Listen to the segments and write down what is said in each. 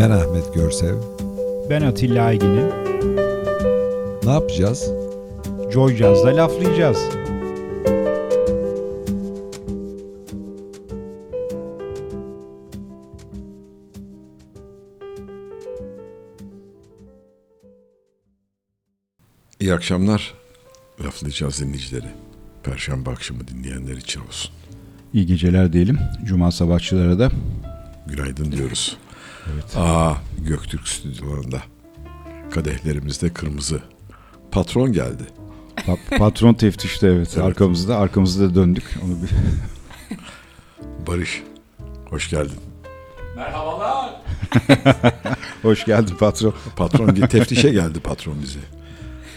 Ben Ahmet Görsev. Ben Atilla Aygin'im. Ne yapacağız? Joy Jazz'da laflayacağız. İyi akşamlar. Laflayacağız dinleyicileri. Perşembe akşamı dinleyenler için olsun. İyi geceler diyelim. Cuma sabahçılara da. Günaydın diyoruz. Evet. Aa, Göktürk stüdyolarında. Kadehlerimizde kırmızı. Patron geldi. Pa- patron teftişte evet. evet. Arkamızda, arkamızda döndük. Onu bir Barış, hoş geldin. Merhabalar. hoş geldin patron. Patron teftişe geldi patron bize.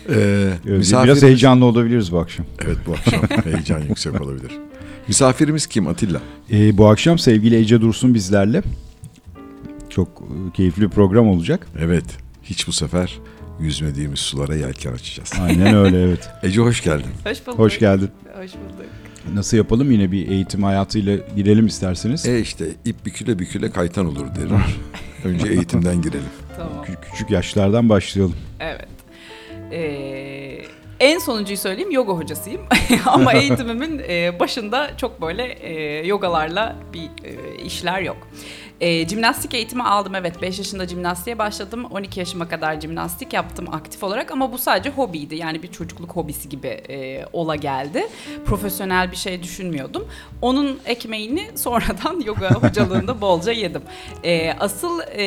Ee, evet, Biraz heyecanlı olabiliriz bu akşam. Evet bu akşam heyecan yüksek olabilir. Misafirimiz kim Atilla? Ee, bu akşam sevgili Ece Dursun bizlerle. Çok e, keyifli bir program olacak. Evet. Hiç bu sefer yüzmediğimiz sulara yelken açacağız. Aynen öyle evet. Ece hoş geldin. Hoş bulduk. Hoş geldin. Hoş bulduk. Nasıl yapalım yine bir eğitim hayatıyla girelim isterseniz. E işte ip büküle büküle kaytan olur derler. Önce eğitimden girelim. Tamam. Kü- küçük yaşlardan başlayalım. Evet. Ee, en sonuncuyu söyleyeyim yoga hocasıyım ama eğitimimin e, başında çok böyle e, yogalarla bir işler yok. E, jimnastik eğitimi aldım evet 5 yaşında jimnastiğe başladım 12 yaşıma kadar jimnastik yaptım aktif olarak ama bu sadece hobiydi yani bir çocukluk hobisi gibi e, ola geldi. Profesyonel bir şey düşünmüyordum. Onun ekmeğini sonradan yoga hocalığında bolca yedim. E, asıl e,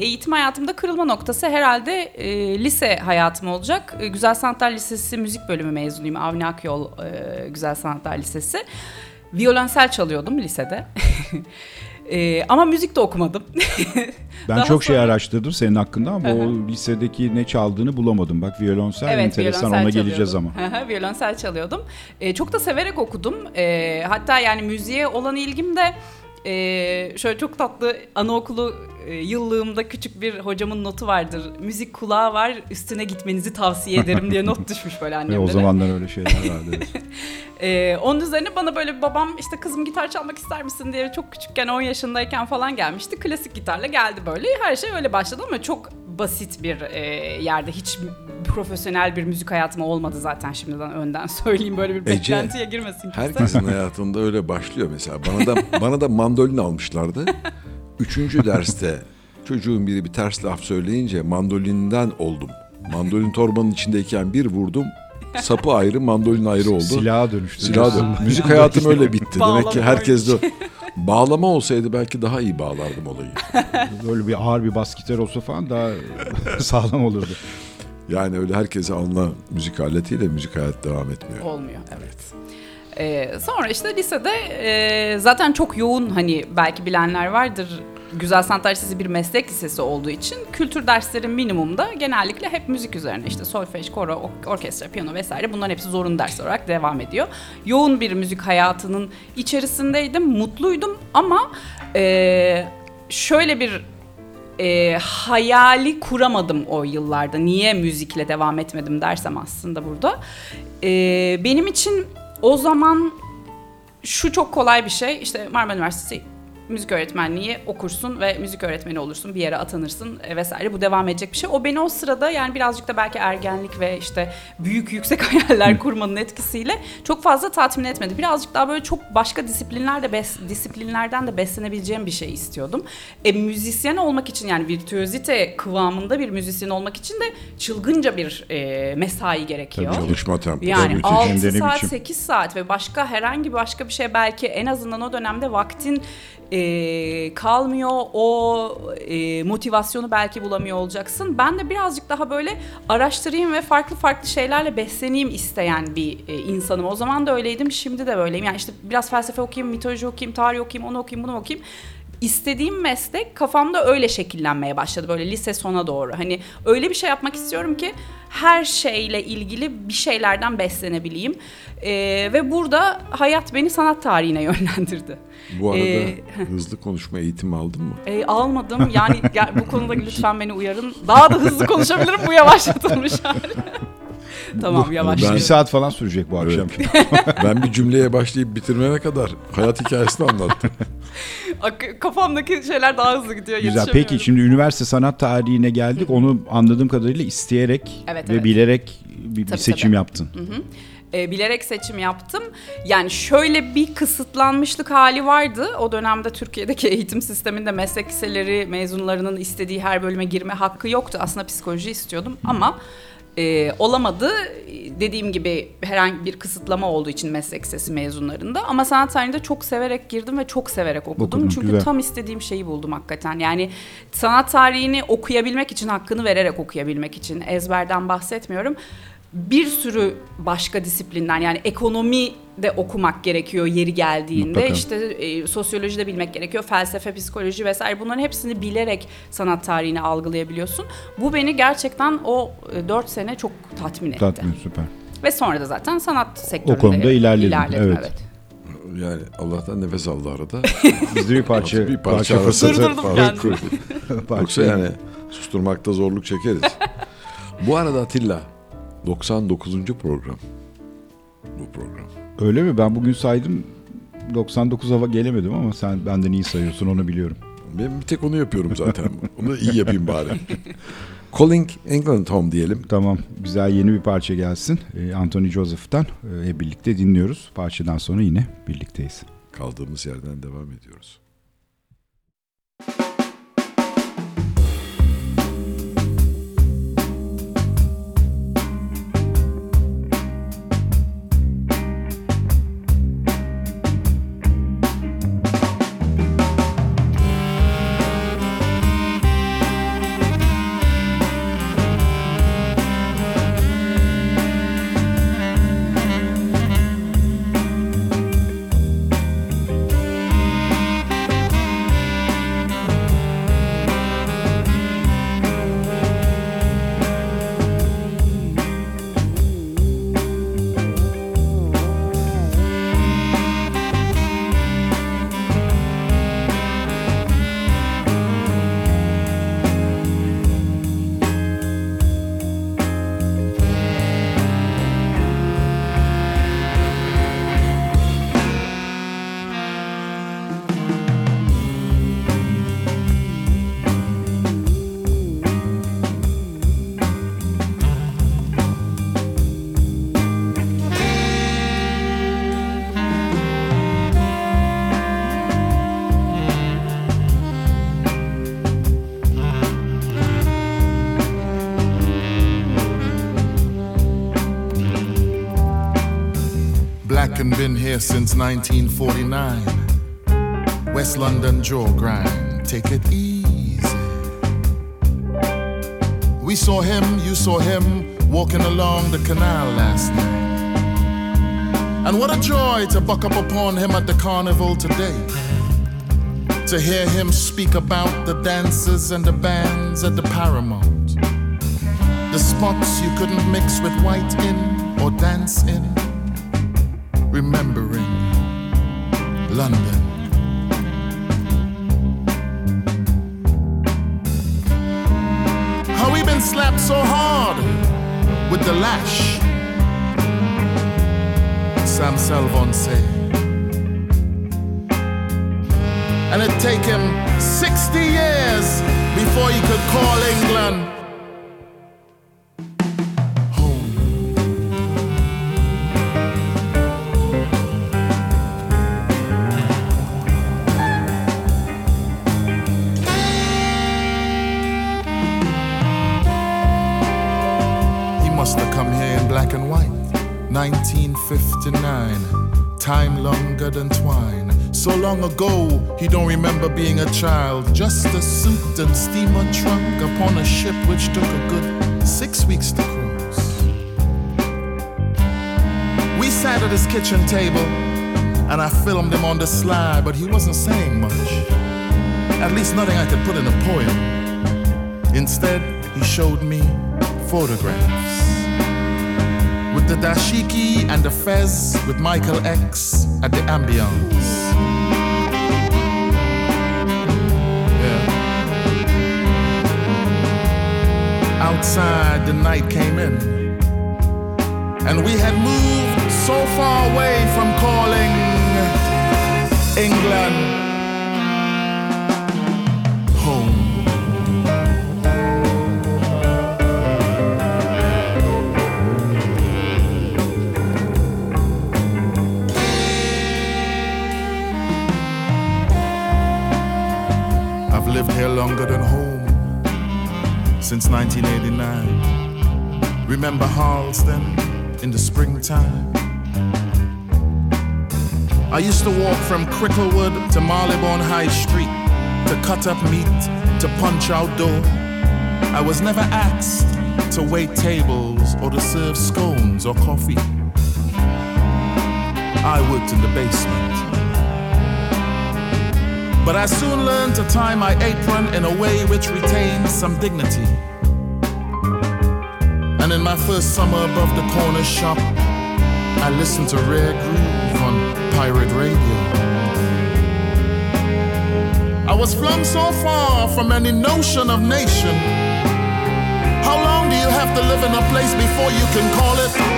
eğitim hayatımda kırılma noktası herhalde e, lise hayatım olacak. E, Güzel Sanatlar Lisesi müzik bölümü mezunuyum Avni Akyol e, Güzel Sanatlar Lisesi. Violonsel çalıyordum lisede. Ee, ama müzik de okumadım. Ben Daha çok şey sonra- araştırdım senin hakkında ama o lisedeki ne çaldığını bulamadım. Bak violonsel evet, enteresan violonsel ona geleceğiz ama. violonsel çalıyordum. Ee, çok da severek okudum. Ee, hatta yani müziğe olan ilgim de e, şöyle çok tatlı anaokulu e, yıllığımda küçük bir hocamın notu vardır. Müzik kulağı var üstüne gitmenizi tavsiye ederim diye not düşmüş böyle annemlere. o zamanlar öyle şeyler vardı. evet. Ee, onun üzerine bana böyle babam işte kızım gitar çalmak ister misin diye çok küçükken 10 yaşındayken falan gelmişti. Klasik gitarla geldi böyle. Her şey öyle başladı ama çok basit bir e, yerde. Hiç profesyonel bir müzik hayatım olmadı zaten şimdiden önden söyleyeyim böyle bir Ece, beklentiye girmesin kimse. Herkesin hayatında öyle başlıyor mesela. Bana da bana da mandolin almışlardı. Üçüncü derste çocuğun biri bir ters laf söyleyince mandolinden oldum. Mandolin torbanın içindeyken bir vurdum. Sapı ayrı, mandolin ayrı oldu. Silaha dönüştü. Silah diyorsun. dön. Müzik hayatım öyle bitti. Demek ki herkes de bağlama olsaydı belki daha iyi bağlardım olayı. Böyle bir ağır bir bas gitar olsa falan daha sağlam olurdu. Yani öyle herkese alınan müzik aletiyle müzik hayat devam etmiyor. Olmuyor evet. Ee, sonra işte lisede e, zaten çok yoğun hani belki bilenler vardır. Güzel Sanatlar Lisesi bir meslek lisesi olduğu için kültür dersleri minimumda genellikle hep müzik üzerine işte solfej, koro, or- orkestra, piyano vesaire bunların hepsi zorunlu ders olarak devam ediyor. Yoğun bir müzik hayatının içerisindeydim, mutluydum ama e, şöyle bir e, hayali kuramadım o yıllarda. Niye müzikle devam etmedim dersem aslında burada. E, benim için o zaman şu çok kolay bir şey. İşte Marmara Üniversitesi müzik öğretmenliği okursun ve müzik öğretmeni olursun. Bir yere atanırsın e, vesaire. Bu devam edecek bir şey. O beni o sırada yani birazcık da belki ergenlik ve işte büyük yüksek hayaller kurmanın etkisiyle çok fazla tatmin etmedi. Birazcık daha böyle çok başka disiplinlerde bes- disiplinlerden de beslenebileceğim bir şey istiyordum. E, müzisyen olmak için yani virtüözite kıvamında bir müzisyen olmak için de çılgınca bir e, mesai gerekiyor. Çalışma temposu. Yani Tabii, 6 hem de ne saat, biçim. 8 saat ve başka herhangi başka bir şey belki en azından o dönemde vaktin e, kalmıyor. O e, motivasyonu belki bulamıyor olacaksın. Ben de birazcık daha böyle araştırayım ve farklı farklı şeylerle besleneyim isteyen bir e, insanım. O zaman da öyleydim, şimdi de böyleyim. Yani işte biraz felsefe okuyayım, mitoloji okuyayım, tarih okuyayım, onu okuyayım, bunu okuyayım. İstediğim meslek kafamda öyle şekillenmeye başladı böyle lise sona doğru. Hani öyle bir şey yapmak istiyorum ki her şeyle ilgili bir şeylerden beslenebileyim. Ee, ve burada hayat beni sanat tarihine yönlendirdi. Bu arada Ee, hızlı konuşma eğitimi aldın mı? Ee, almadım yani bu konuda lütfen beni uyarın. Daha da hızlı konuşabilirim bu yavaşlatılmış hali. tamam yavaş. Bir saat falan sürecek bu akşam. Ben bir cümleye başlayıp bitirmene kadar hayat hikayesini anlattım. Ak- Kafamdaki şeyler daha hızlı gidiyor. Güzel. yetişemiyorum. Peki şimdi üniversite sanat tarihine geldik. Onu anladığım kadarıyla isteyerek Evet, ve evet. bilerek bir, bir Tabii, seçim tabii. yaptın. E, bilerek seçim yaptım. Yani şöyle bir kısıtlanmışlık hali vardı. O dönemde Türkiye'deki eğitim sisteminde meslek liseleri mezunlarının istediği her bölüme girme hakkı yoktu. Aslında psikoloji istiyordum ama e, olamadı. Dediğim gibi herhangi bir kısıtlama olduğu için meslek lisesi mezunlarında. Ama sanat tarihinde çok severek girdim ve çok severek okudum. Okudun, Çünkü güzel. tam istediğim şeyi buldum hakikaten. Yani sanat tarihini okuyabilmek için, hakkını vererek okuyabilmek için ezberden bahsetmiyorum. Bir sürü başka disiplinden yani ekonomi de okumak gerekiyor yeri geldiğinde. Mutlaka. İşte e, sosyoloji de bilmek gerekiyor. Felsefe, psikoloji vesaire bunların hepsini bilerek sanat tarihini algılayabiliyorsun. Bu beni gerçekten o 4 sene çok tatmin etti. Tatmin süper. Ve sonra da zaten sanat sektöründe konuda ilerledin, ilerledim, evet. evet. Yani Allah'tan nefes aldı arada. Bizde bir parça, bir parça, parça fırsatı. Yoksa yani susturmakta zorluk çekeriz. Bu arada Atilla 99. program. Bu program. Öyle mi? Ben bugün saydım 99 hava gelemedim ama sen benden iyi sayıyorsun onu biliyorum. Ben bir tek onu yapıyorum zaten. Onu iyi yapayım bari. Calling England Home diyelim. Tamam güzel yeni bir parça gelsin. Ee, Anthony Joseph'tan e, birlikte dinliyoruz. Parçadan sonra yine birlikteyiz. Kaldığımız yerden devam ediyoruz. 1949. West London jaw grind, take it easy. We saw him, you saw him walking along the canal last night. And what a joy to buck up upon him at the carnival today. To hear him speak about the dances and the bands at the Paramount. The spots you couldn't mix with white in or dance in remembering London. How we been slapped so hard with the lash. Sam Salvon say. And it take him 60 years before he could call England Time longer than twine. So long ago, he don't remember being a child. Just a suit and steamer trunk upon a ship which took a good six weeks to cruise. We sat at his kitchen table, and I filmed him on the sly, but he wasn't saying much. At least nothing I could put in a poem. Instead, he showed me photographs the dashiki and the fez with Michael X at the ambience. Yeah. Outside, the night came in. And we had moved so far away from calling England lived here longer than home since 1989. Remember Harlesden in the springtime? I used to walk from Cricklewood to Marylebone High Street to cut up meat, to punch outdoor. I was never asked to wait tables or to serve scones or coffee. I worked in the basement. But I soon learned to tie my apron in a way which retained some dignity. And in my first summer above the corner shop, I listened to Rare Groove on pirate radio. I was flung so far from any notion of nation. How long do you have to live in a place before you can call it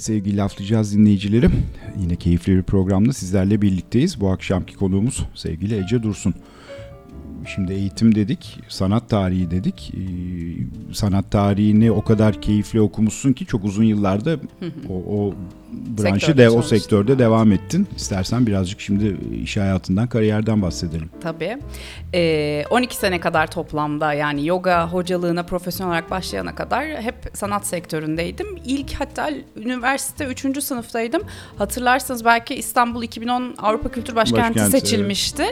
Evet sevgili laflayacağız dinleyicilerim. Yine keyifli bir programda sizlerle birlikteyiz. Bu akşamki konuğumuz sevgili Ece Dursun. Şimdi eğitim dedik, sanat tarihi dedik. Ee, sanat tarihini o kadar keyifli okumuşsun ki çok uzun yıllarda o, o branşı Sektörde de o çalıştım, sektörde evet. devam ettin. İstersen birazcık şimdi iş hayatından, kariyerden bahsedelim. Tabii. Ee, 12 sene kadar toplamda yani yoga hocalığına profesyonel olarak başlayana kadar hep sanat sektöründeydim. İlk hatta üniversite 3. sınıftaydım. Hatırlarsınız belki İstanbul 2010 Avrupa Kültür Başkenti, Başkenti, seçilmişti.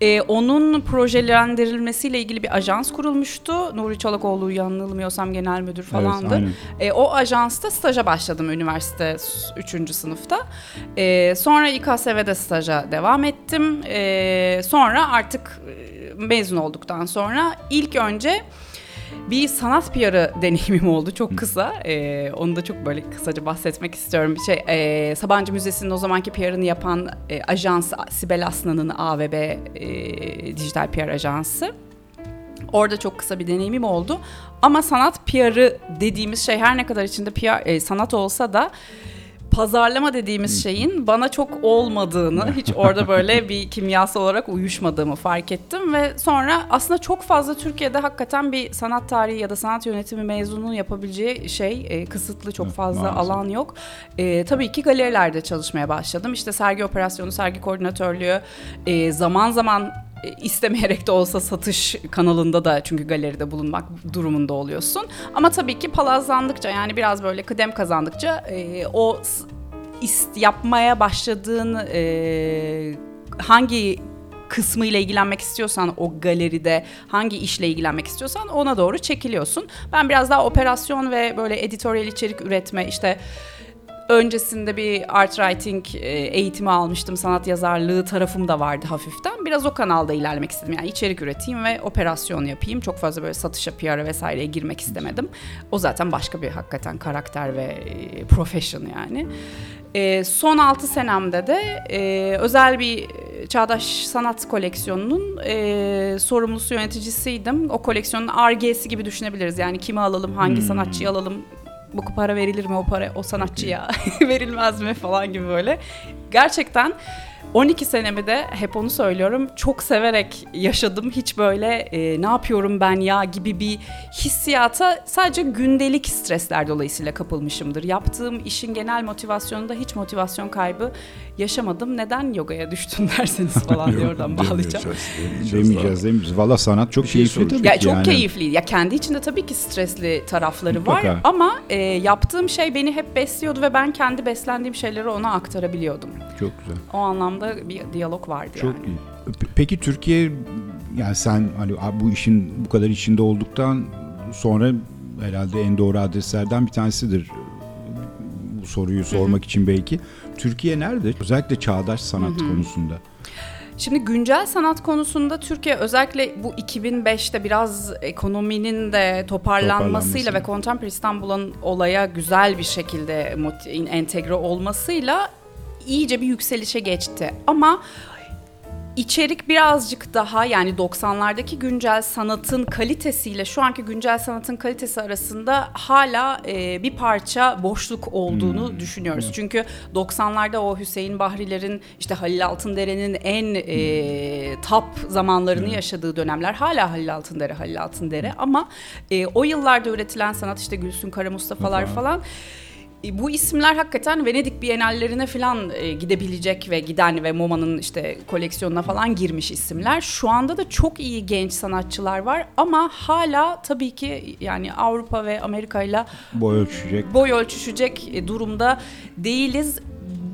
Ee, onun projelendirilmesiyle ilgili bir ajans kurulmuştu. Nuri Çolakoğlu yanılmıyorsam genel müdür falandı. aynen. E, o ajansta staja başladım üniversite 3. sınıfta. E, sonra İKSV'de staja devam ettim. E, sonra artık e, mezun olduktan sonra ilk önce bir sanat PR'ı deneyimim oldu çok kısa. E, onu da çok böyle kısaca bahsetmek istiyorum. Şey e, Sabancı Müzesi'nin o zamanki PR'ını yapan e, ajans Sibel Aslan'ın AVB e, dijital PR ajansı. Orada çok kısa bir deneyimim oldu. Ama sanat PR'ı dediğimiz şey her ne kadar içinde PR, e, sanat olsa da pazarlama dediğimiz şeyin bana çok olmadığını, hiç orada böyle bir kimyasal olarak uyuşmadığımı fark ettim ve sonra aslında çok fazla Türkiye'de hakikaten bir sanat tarihi ya da sanat yönetimi mezununun yapabileceği şey e, kısıtlı, çok fazla maalesef. alan yok. E, tabii ki galerilerde çalışmaya başladım. İşte sergi operasyonu, sergi koordinatörlüğü, e, zaman zaman istemeyerek de olsa satış kanalında da çünkü galeride bulunmak durumunda oluyorsun. Ama tabii ki palazlandıkça yani biraz böyle kıdem kazandıkça e, o yapmaya başladığın e, hangi kısmıyla ilgilenmek istiyorsan o galeride hangi işle ilgilenmek istiyorsan ona doğru çekiliyorsun. Ben biraz daha operasyon ve böyle editoryal içerik üretme işte öncesinde bir art writing e, eğitimi almıştım. Sanat yazarlığı tarafım da vardı hafiften. Biraz o kanalda ilerlemek istedim. Yani içerik üreteyim ve operasyon yapayım. Çok fazla böyle satışa, PR'a vesaireye girmek istemedim. O zaten başka bir hakikaten karakter ve e, profession yani. E, son 6 senemde de e, özel bir Çağdaş Sanat Koleksiyonu'nun e, sorumlusu yöneticisiydim. O koleksiyonun RG'si gibi düşünebiliriz. Yani kimi alalım, hangi sanatçıyı alalım, bu para verilir mi? O para o sanatçıya verilmez mi? Falan gibi böyle. Gerçekten 12 senemi de hep onu söylüyorum çok severek yaşadım. Hiç böyle e, ne yapıyorum ben ya gibi bir hissiyata sadece gündelik stresler dolayısıyla kapılmışımdır. Yaptığım işin genel motivasyonunda hiç motivasyon kaybı yaşamadım. Neden yogaya düştün derseniz falan diye oradan bağlayacağım. Demeyeceğiz demeyeceğiz. Valla sanat çok şey keyifli tabii Ya ki çok yani. keyifli. Ya kendi içinde tabii ki stresli tarafları Mutlaka. var ama e, yaptığım şey beni hep besliyordu ve ben kendi beslendiğim şeyleri ona aktarabiliyordum. Çok güzel. O anlamda bir diyalog vardı Çok yani. iyi. Pe- Peki Türkiye yani sen hani bu işin bu kadar içinde olduktan sonra herhalde en doğru adreslerden bir tanesidir bu soruyu sormak için belki. Türkiye nerede? Özellikle çağdaş sanat konusunda. Şimdi güncel sanat konusunda Türkiye özellikle bu 2005'te biraz ekonominin de toparlanmasıyla Toparlanması. ve Contemporary İstanbul'un olaya güzel bir şekilde entegre olmasıyla iyice bir yükselişe geçti. Ama içerik birazcık daha yani 90'lardaki güncel sanatın kalitesiyle şu anki güncel sanatın kalitesi arasında hala e, bir parça boşluk olduğunu düşünüyoruz. Çünkü 90'larda o Hüseyin Bahriler'in işte Halil Altındere'nin en e, top zamanlarını yaşadığı dönemler hala Halil Altındere Halil Altındere. Ama e, o yıllarda üretilen sanat işte Gülsün Kara Mustafa'lar falan bu isimler hakikaten Venedik Bienallerine falan e, gidebilecek ve giden ve MoMA'nın işte koleksiyonuna falan girmiş isimler. Şu anda da çok iyi genç sanatçılar var ama hala tabii ki yani Avrupa ve Amerika ile Boy ölçüşecek. boy ölçüşecek e, durumda değiliz.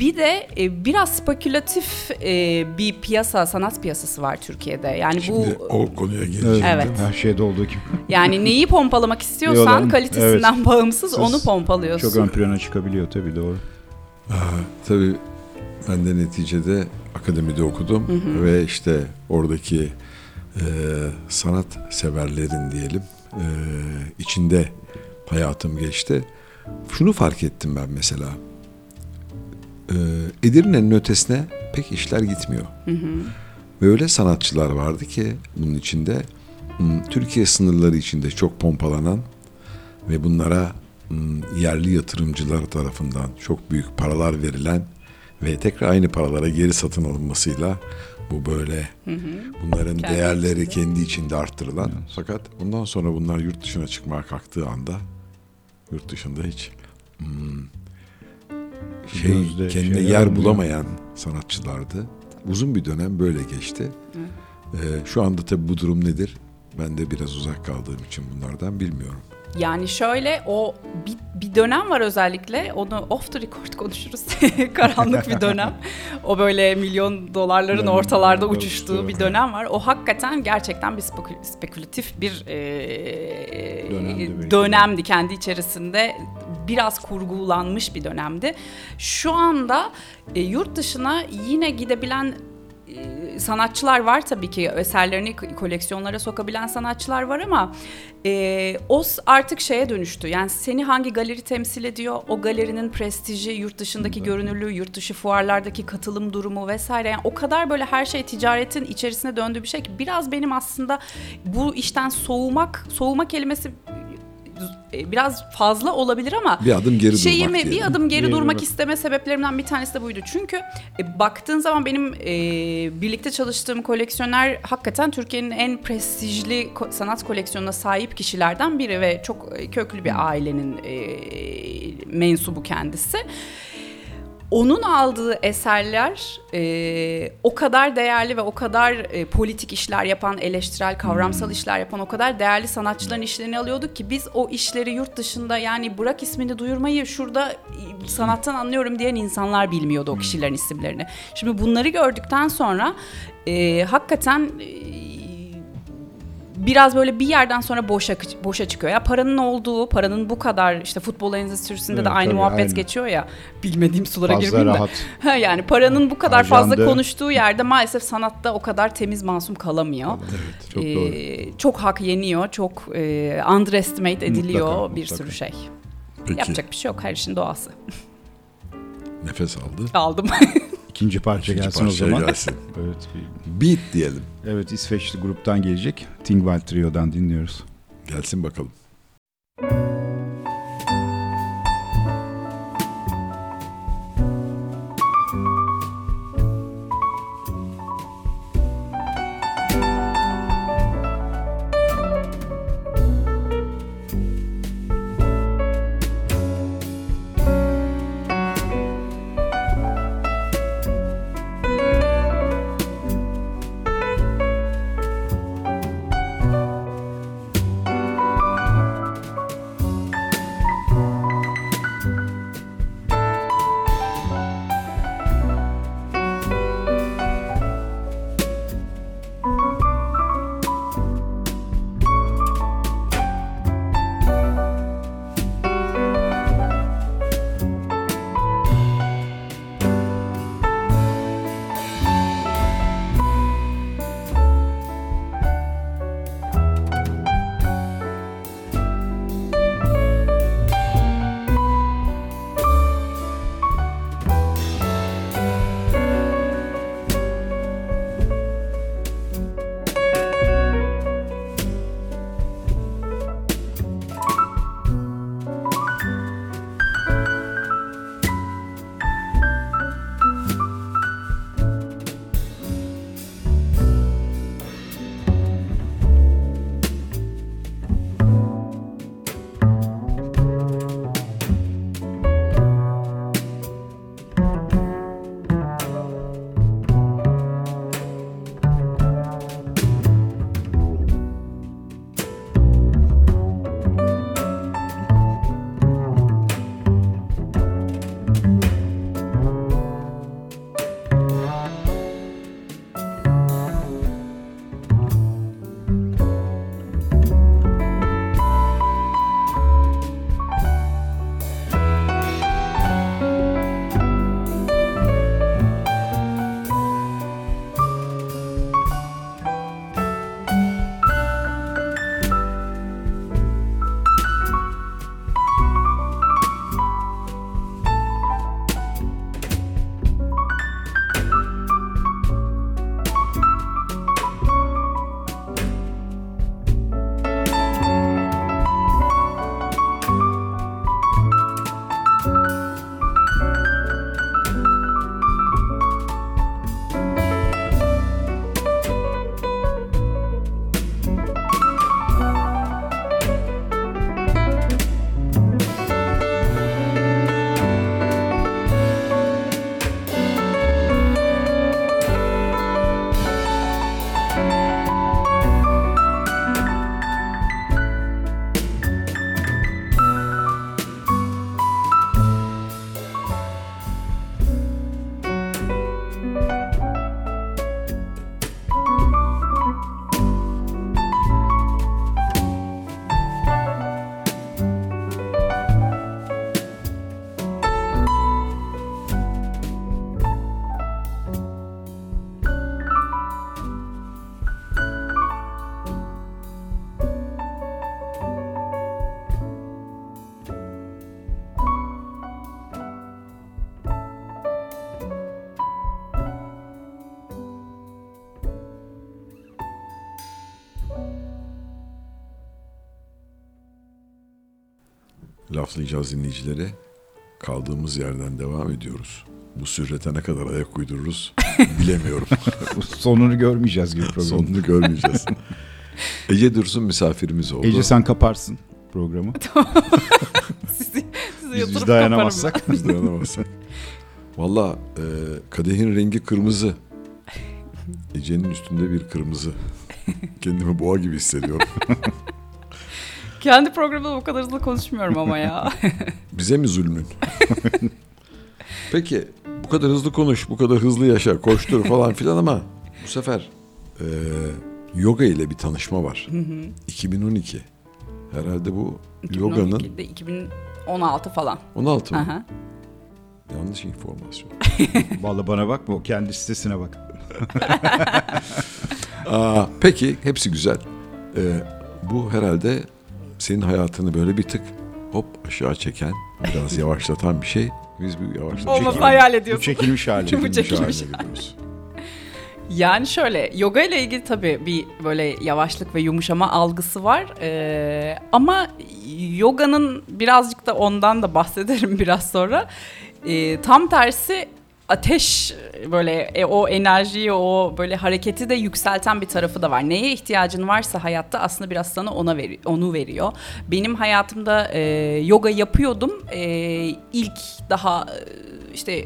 Bir de e, biraz spekülatif e, bir piyasa, sanat piyasası var Türkiye'de. Yani Şimdi bu o konuya geleceğim. Evet. Her şeyde olduğu gibi. yani neyi pompalamak istiyorsan Diyorlar. kalitesinden bağımsız Siz onu pompalıyorsun. Çok ön plana çıkabiliyor tabii doğru. Tabii ben de neticede akademide okudum ve işte oradaki e, sanat severlerin diyelim e, içinde hayatım geçti. Şunu fark ettim ben mesela. E, Edirne'nin ötesine pek işler gitmiyor. Ve öyle sanatçılar vardı ki bunun içinde hmm, Türkiye sınırları içinde çok pompalanan ve bunlara hmm, yerli yatırımcılar tarafından çok büyük paralar verilen ve tekrar aynı paralara geri satın alınmasıyla bu böyle bunların Kendi değerleri içinde. kendi içinde arttırılan fakat bundan sonra bunlar yurt dışına çıkmaya kalktığı anda yurt dışında hiç hmm, şey Gözde kendine yer bulamayan sanatçılardı. Uzun bir dönem böyle geçti. Ee, şu anda tabii bu durum nedir? Ben de biraz uzak kaldığım için bunlardan bilmiyorum. Yani şöyle o bir, bir dönem var özellikle onu off the record konuşuruz. Karanlık bir dönem. O böyle milyon dolarların ortalarda uçuştuğu doğru. bir dönem var. O hakikaten gerçekten bir spekül- spekülatif bir e, Dönemdi belki de. dönemdi kendi içerisinde. Biraz kurgulanmış bir dönemdi. Şu anda e, yurt dışına yine gidebilen e, sanatçılar var tabii ki eserlerini koleksiyonlara sokabilen sanatçılar var ama e, o s- artık şeye dönüştü. Yani seni hangi galeri temsil ediyor, o galerinin prestiji, yurt dışındaki görünürlüğü, yurt dışı fuarlardaki katılım durumu vesaire. Yani o kadar böyle her şey ticaretin içerisine döndüğü bir şey ki biraz benim aslında bu işten soğumak, soğuma kelimesi biraz fazla olabilir ama Bir adım geri şeyimi durmak bir diyelim. adım geri durmak durmak. isteme sebeplerimden bir tanesi de buydu. Çünkü e, baktığın zaman benim e, birlikte çalıştığım koleksiyoner hakikaten Türkiye'nin en prestijli ko- sanat koleksiyonuna sahip kişilerden biri ve çok e, köklü bir ailenin e, mensubu kendisi. Onun aldığı eserler e, o kadar değerli ve o kadar e, politik işler yapan, eleştirel, kavramsal işler yapan o kadar değerli sanatçıların işlerini alıyorduk ki biz o işleri yurt dışında yani bırak ismini duyurmayı şurada sanattan anlıyorum diyen insanlar bilmiyordu o kişilerin isimlerini. Şimdi bunları gördükten sonra e, hakikaten e, biraz böyle bir yerden sonra boşa boşa çıkıyor. Ya paranın olduğu, paranın bu kadar işte futbol endüstrisinde Evet, de aynı tabii, muhabbet aynı. geçiyor ya. Bilmediğim sulara Fazla girmeyeyim rahat. Ha, yani paranın bu kadar fazla Harcandı. konuştuğu yerde maalesef sanatta o kadar temiz masum kalamıyor. Evet, çok Ee, doğru. çok hak yeniyor, çok e, underestimate ediliyor Mutlaka, bir mutlaka. sürü şey. Peki, Yapacak bir şey yok, her işin doğası. nefes aldı. Aldım. İkinci parça İkinci gelsin parçaya o zaman. gelsin. Evet, bir- Beat diyelim. evet İsveçli gruptan gelecek. Tingval Trio'dan dinliyoruz. Gelsin bakalım. Laflayacağız dinleyicileri. Kaldığımız yerden devam ediyoruz. Bu sürrete ne kadar ayak uydururuz bilemiyorum. Sonunu görmeyeceğiz gibi programı. Sonunu görmeyeceğiz. Ece Dursun misafirimiz oldu. Ece sen kaparsın programı. sizi, sizi Biz, biz dayanamazsak. Biz dayanamazsak. Valla e, kadehin rengi kırmızı. Ece'nin üstünde bir kırmızı. Kendimi boğa gibi hissediyorum. Kendi programımda bu kadar hızlı konuşmuyorum ama ya. Bize mi zulmün? Peki bu kadar hızlı konuş, bu kadar hızlı yaşa, koştur falan filan ama bu sefer e, yoga ile bir tanışma var. 2012. Herhalde bu yoganın 2012'de 2016 falan. 16 mı? Aha. Yanlış informasyon. Vallahi bana bakma kendi sitesine bak. Aa, peki hepsi güzel. Ee, bu herhalde senin hayatını böyle bir tık hop aşağı çeken, biraz yavaşlatan bir şey. Biz bu Olması çekim. hayal Bu ediyorsun. çekilmiş hali. Bu çekilmiş. gidiyoruz. Yani şöyle yoga ile ilgili tabii bir böyle yavaşlık ve yumuşama algısı var. Ee, ama yoganın birazcık da ondan da bahsederim biraz sonra. Ee, tam tersi ateş böyle e, o enerjiyi o böyle hareketi de yükselten bir tarafı da var. Neye ihtiyacın varsa hayatta aslında biraz sana ona veri, onu veriyor. Benim hayatımda e, yoga yapıyordum. E, ilk daha e, işte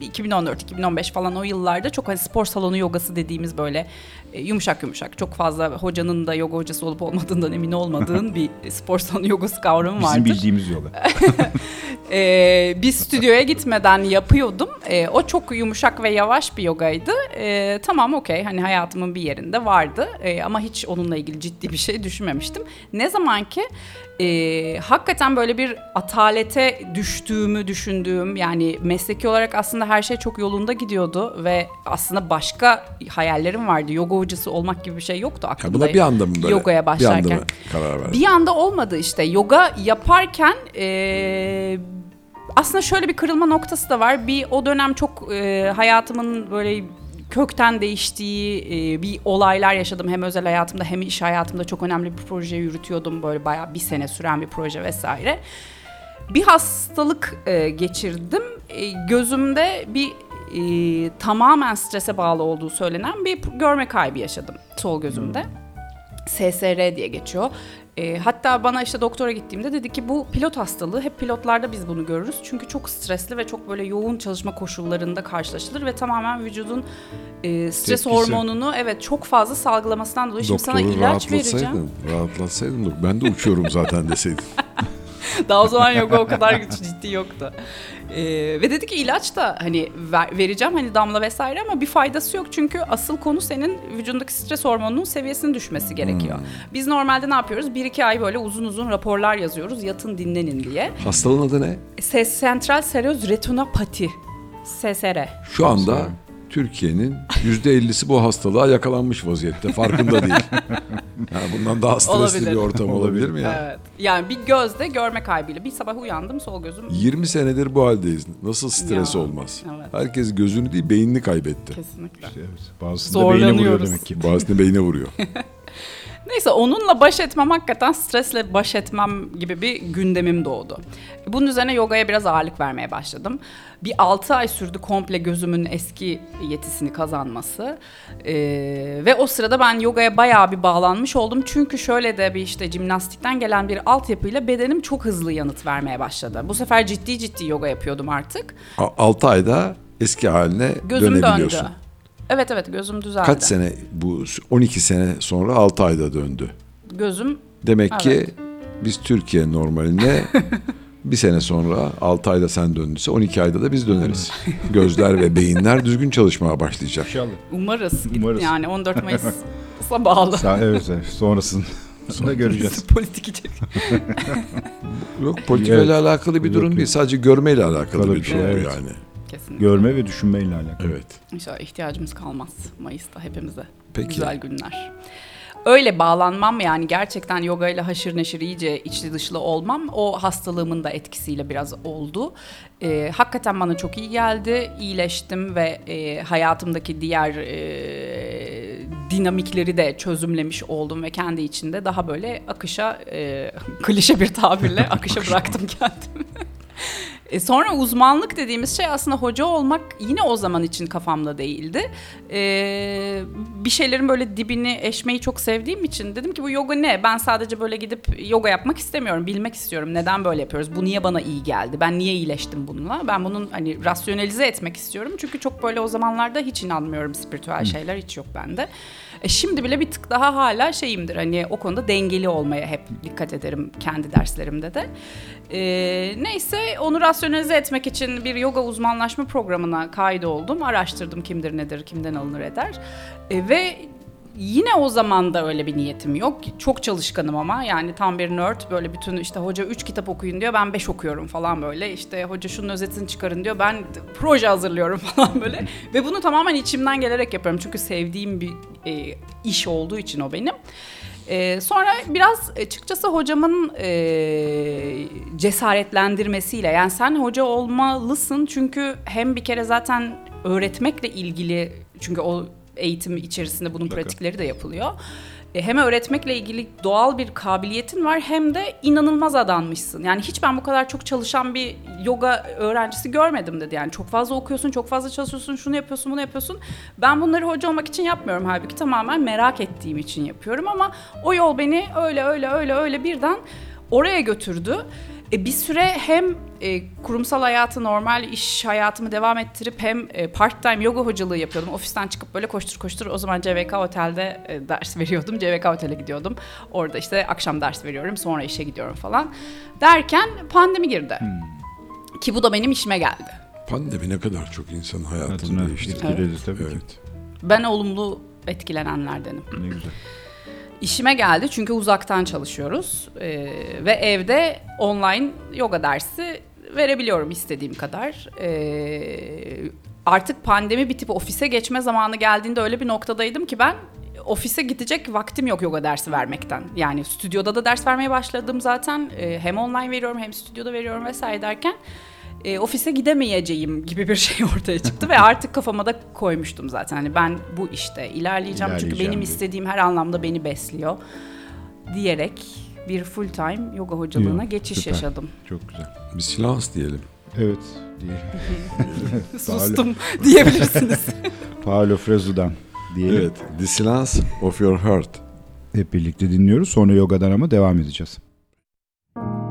2014-2015 falan o yıllarda çok hani spor salonu yogası dediğimiz böyle e, yumuşak yumuşak çok fazla hocanın da yoga hocası olup olmadığından emin olmadığın bir spor salonu yogası kavramı Bizim vardır. bildiğimiz yoga. Ee, bir stüdyoya gitmeden yapıyordum. Ee, o çok yumuşak ve yavaş bir yogaydı. Ee, tamam okey hani hayatımın bir yerinde vardı. Ee, ama hiç onunla ilgili ciddi bir şey düşünmemiştim. Ne zaman ki e, hakikaten böyle bir atalete düştüğümü düşündüğüm yani mesleki olarak aslında her şey çok yolunda gidiyordu ve aslında başka hayallerim vardı. Yoga hocası olmak gibi bir şey yoktu Ya aklımda. buna bir anda mı böyle? Yogaya Bir anda başlarken. mı karar verdin? Bir anda olmadı işte. Yoga yaparken eee, aslında şöyle bir kırılma noktası da var. Bir o dönem çok eee, hayatımın böyle kökten değiştiği eee, bir olaylar yaşadım. Hem özel hayatımda hem iş hayatımda çok önemli bir proje yürütüyordum. Böyle bayağı bir sene süren bir proje vesaire. Bir hastalık eee, geçirdim. Eee, gözümde bir eee, tamamen strese bağlı olduğu söylenen bir görme kaybı yaşadım sol gözümde. SSR diye geçiyor. E, hatta bana işte doktora gittiğimde dedi ki bu pilot hastalığı. Hep pilotlarda biz bunu görürüz. Çünkü çok stresli ve çok böyle yoğun çalışma koşullarında karşılaşılır ve tamamen vücudun e, stres Tepkisi. hormonunu evet çok fazla salgılamasından dolayı şimdi sana Doktoru ilaç vereceğim. rahatlatsaydın. Ben de uçuyorum zaten deseydin. Daha o zaman yoga o kadar ciddi yoktu. Ee, ve dedi ki ilaç da hani ver- vereceğim hani damla vesaire ama bir faydası yok çünkü asıl konu senin vücudundaki stres hormonunun seviyesinin düşmesi gerekiyor. Biz normalde ne yapıyoruz? Bir iki ay böyle uzun uzun raporlar yazıyoruz yatın dinlenin diye. Hastalığın adı ne? Se- Sentral seroz retinopati. SSR. Şu anda Türkiye'nin yüzde ellisi bu hastalığa yakalanmış vaziyette. Farkında değil. Yani bundan daha stresli Olabilir. bir ortam olabilir mi ya? Evet. Yani bir gözde görme kaybıyla bir sabah uyandım sol gözüm 20 senedir bu haldeyiz. Nasıl stres Ya, olmaz? evet. Herkes gözünü değil beynini kaybetti. kesinlikle. Evet, bazısında beyne vuruyor demek ki. Bazısını beyne vuruyor. Neyse onunla baş etmem hakikaten stresle baş etmem gibi bir gündemim doğdu. Bunun üzerine yogaya biraz ağırlık vermeye başladım. Bir 6 ay sürdü komple gözümün eski yetisini kazanması. Ee, ve o sırada ben yogaya bayağı bir bağlanmış oldum. Çünkü şöyle de bir işte jimnastikten gelen bir altyapıyla bedenim çok hızlı yanıt vermeye başladı. Bu sefer ciddi ciddi yoga yapıyordum artık. 6 ayda eski haline Gözüm döndü. dönebiliyorsun. Evet evet gözüm düzeldi. Kaç sene bu 12 sene sonra 6 ayda döndü. Gözüm Demek Evet. ki biz Türkiye normalinde bir sene sonra 6 ayda sen döndüyse 12 ayda da biz döneriz. Gözler ve beyinler düzgün çalışmaya başlayacak. İnşallah. umarız. Umarız. Yani 14 Mayıs'a bağlı. Sa- evet, evet. Sonrasını sonra göreceğiz. Politik içerik. Yok politikayla alakalı bir durum yok. değil. Sadece görmeyle alakalı Alakalı bir bir şey, durum evet. yani. Kesinlikle. Görme ve düşünmeyle alakalı. Evet. İnşallah ihtiyacımız kalmaz Mayıs'ta hepimize. Peki. Güzel günler. Öyle bağlanmam yani gerçekten yoga ile haşır neşir iyice içli dışlı olmam o hastalığımın da etkisiyle biraz oldu. Ee, hakikaten bana çok iyi geldi. İyileştim ve e, hayatımdaki diğer e, dinamikleri de çözümlemiş oldum ve kendi içinde daha böyle akışa e, klişe bir tabirle akışa bıraktım kendimi. E sonra uzmanlık dediğimiz şey aslında hoca olmak yine o zaman için kafamda değildi. E, bir şeylerin böyle dibini eşmeyi çok sevdiğim için dedim ki bu yoga ne? Ben sadece böyle gidip yoga yapmak istemiyorum. Bilmek istiyorum. Neden böyle yapıyoruz? Bu niye bana iyi geldi? Ben niye iyileştim bununla? Ben bunun hani rasyonelize etmek istiyorum. Çünkü çok böyle o zamanlarda hiç inanmıyorum spiritüel şeyler hiç yok bende. E şimdi bile bir tık daha hala şeyimdir. Hani o konuda dengeli olmaya hep dikkat ederim kendi derslerimde de. E, neyse onu rasyonelize etmek için bir yoga uzmanlaşma programına kaydoldum. Araştırdım kimdir nedir, kimden alınır eder. E, ve yine o zaman da öyle bir niyetim yok. Çok çalışkanım ama yani tam bir nerd böyle bütün işte hoca 3 kitap okuyun diyor ben 5 okuyorum falan böyle. İşte hoca şunun özetini çıkarın diyor ben proje hazırlıyorum falan böyle. Ve bunu tamamen içimden gelerek yapıyorum çünkü sevdiğim bir e, iş olduğu için o benim. Ee, sonra biraz açıkçası hocamın e, cesaretlendirmesiyle yani sen hoca olmalısın çünkü hem bir kere zaten öğretmekle ilgili çünkü o eğitim içerisinde bunun Mutlaka. pratikleri de yapılıyor. E, hem öğretmekle ilgili doğal bir kabiliyetin var hem de inanılmaz adanmışsın. Yani hiç ben bu kadar çok çalışan bir yoga öğrencisi görmedim dedi. Yani çok fazla okuyorsun, çok fazla çalışıyorsun, şunu yapıyorsun, bunu yapıyorsun. Ben bunları hoca olmak için yapmıyorum halbuki tamamen merak ettiğim için yapıyorum ama o yol beni öyle öyle öyle öyle birden oraya götürdü. E, bir süre hem e, kurumsal hayatı, normal iş hayatımı devam ettirip hem e, part time yoga hocalığı yapıyordum. Ofisten çıkıp böyle koştur koştur o zaman CVK Otel'de e, ders veriyordum. CVK Otel'e gidiyordum. Orada işte akşam ders veriyorum, sonra işe gidiyorum falan. Derken pandemi girdi. Ki bu da benim işime geldi. Pandemi ne kadar çok insanın hayatını değiştirdi. ki. Evet. Ben olumlu etkilenenlerdenim. Ne güzel. İşime geldi çünkü uzaktan çalışıyoruz Ee, ve evde online yoga dersi verebiliyorum istediğim kadar. Ee, artık pandemi bitip ofise geçme zamanı geldiğinde öyle bir noktadaydım ki ben ofise gidecek vaktim yok yoga dersi vermekten. Yani stüdyoda da ders vermeye başladım zaten. Ee, hem online veriyorum hem stüdyoda veriyorum vesaire derken e, ofise gidemeyeceğim gibi bir şey ortaya çıktı ve artık kafama da koymuştum zaten. Hani ben bu işte ilerleyeceğim çünkü İlerleyeceğim benim diye. istediğim her anlamda beni besliyor diyerek bir full time yoga hocalığına Yok, geçiş süper. yaşadım. Çok güzel. Bir silans diyelim. Evet. Diyelim. Sustum diyebilirsiniz. Paolo Frezu'dan diyelim. Evet. The Silence of Your Heart. Hep birlikte dinliyoruz. Sonra yogadan ama devam edeceğiz. Thank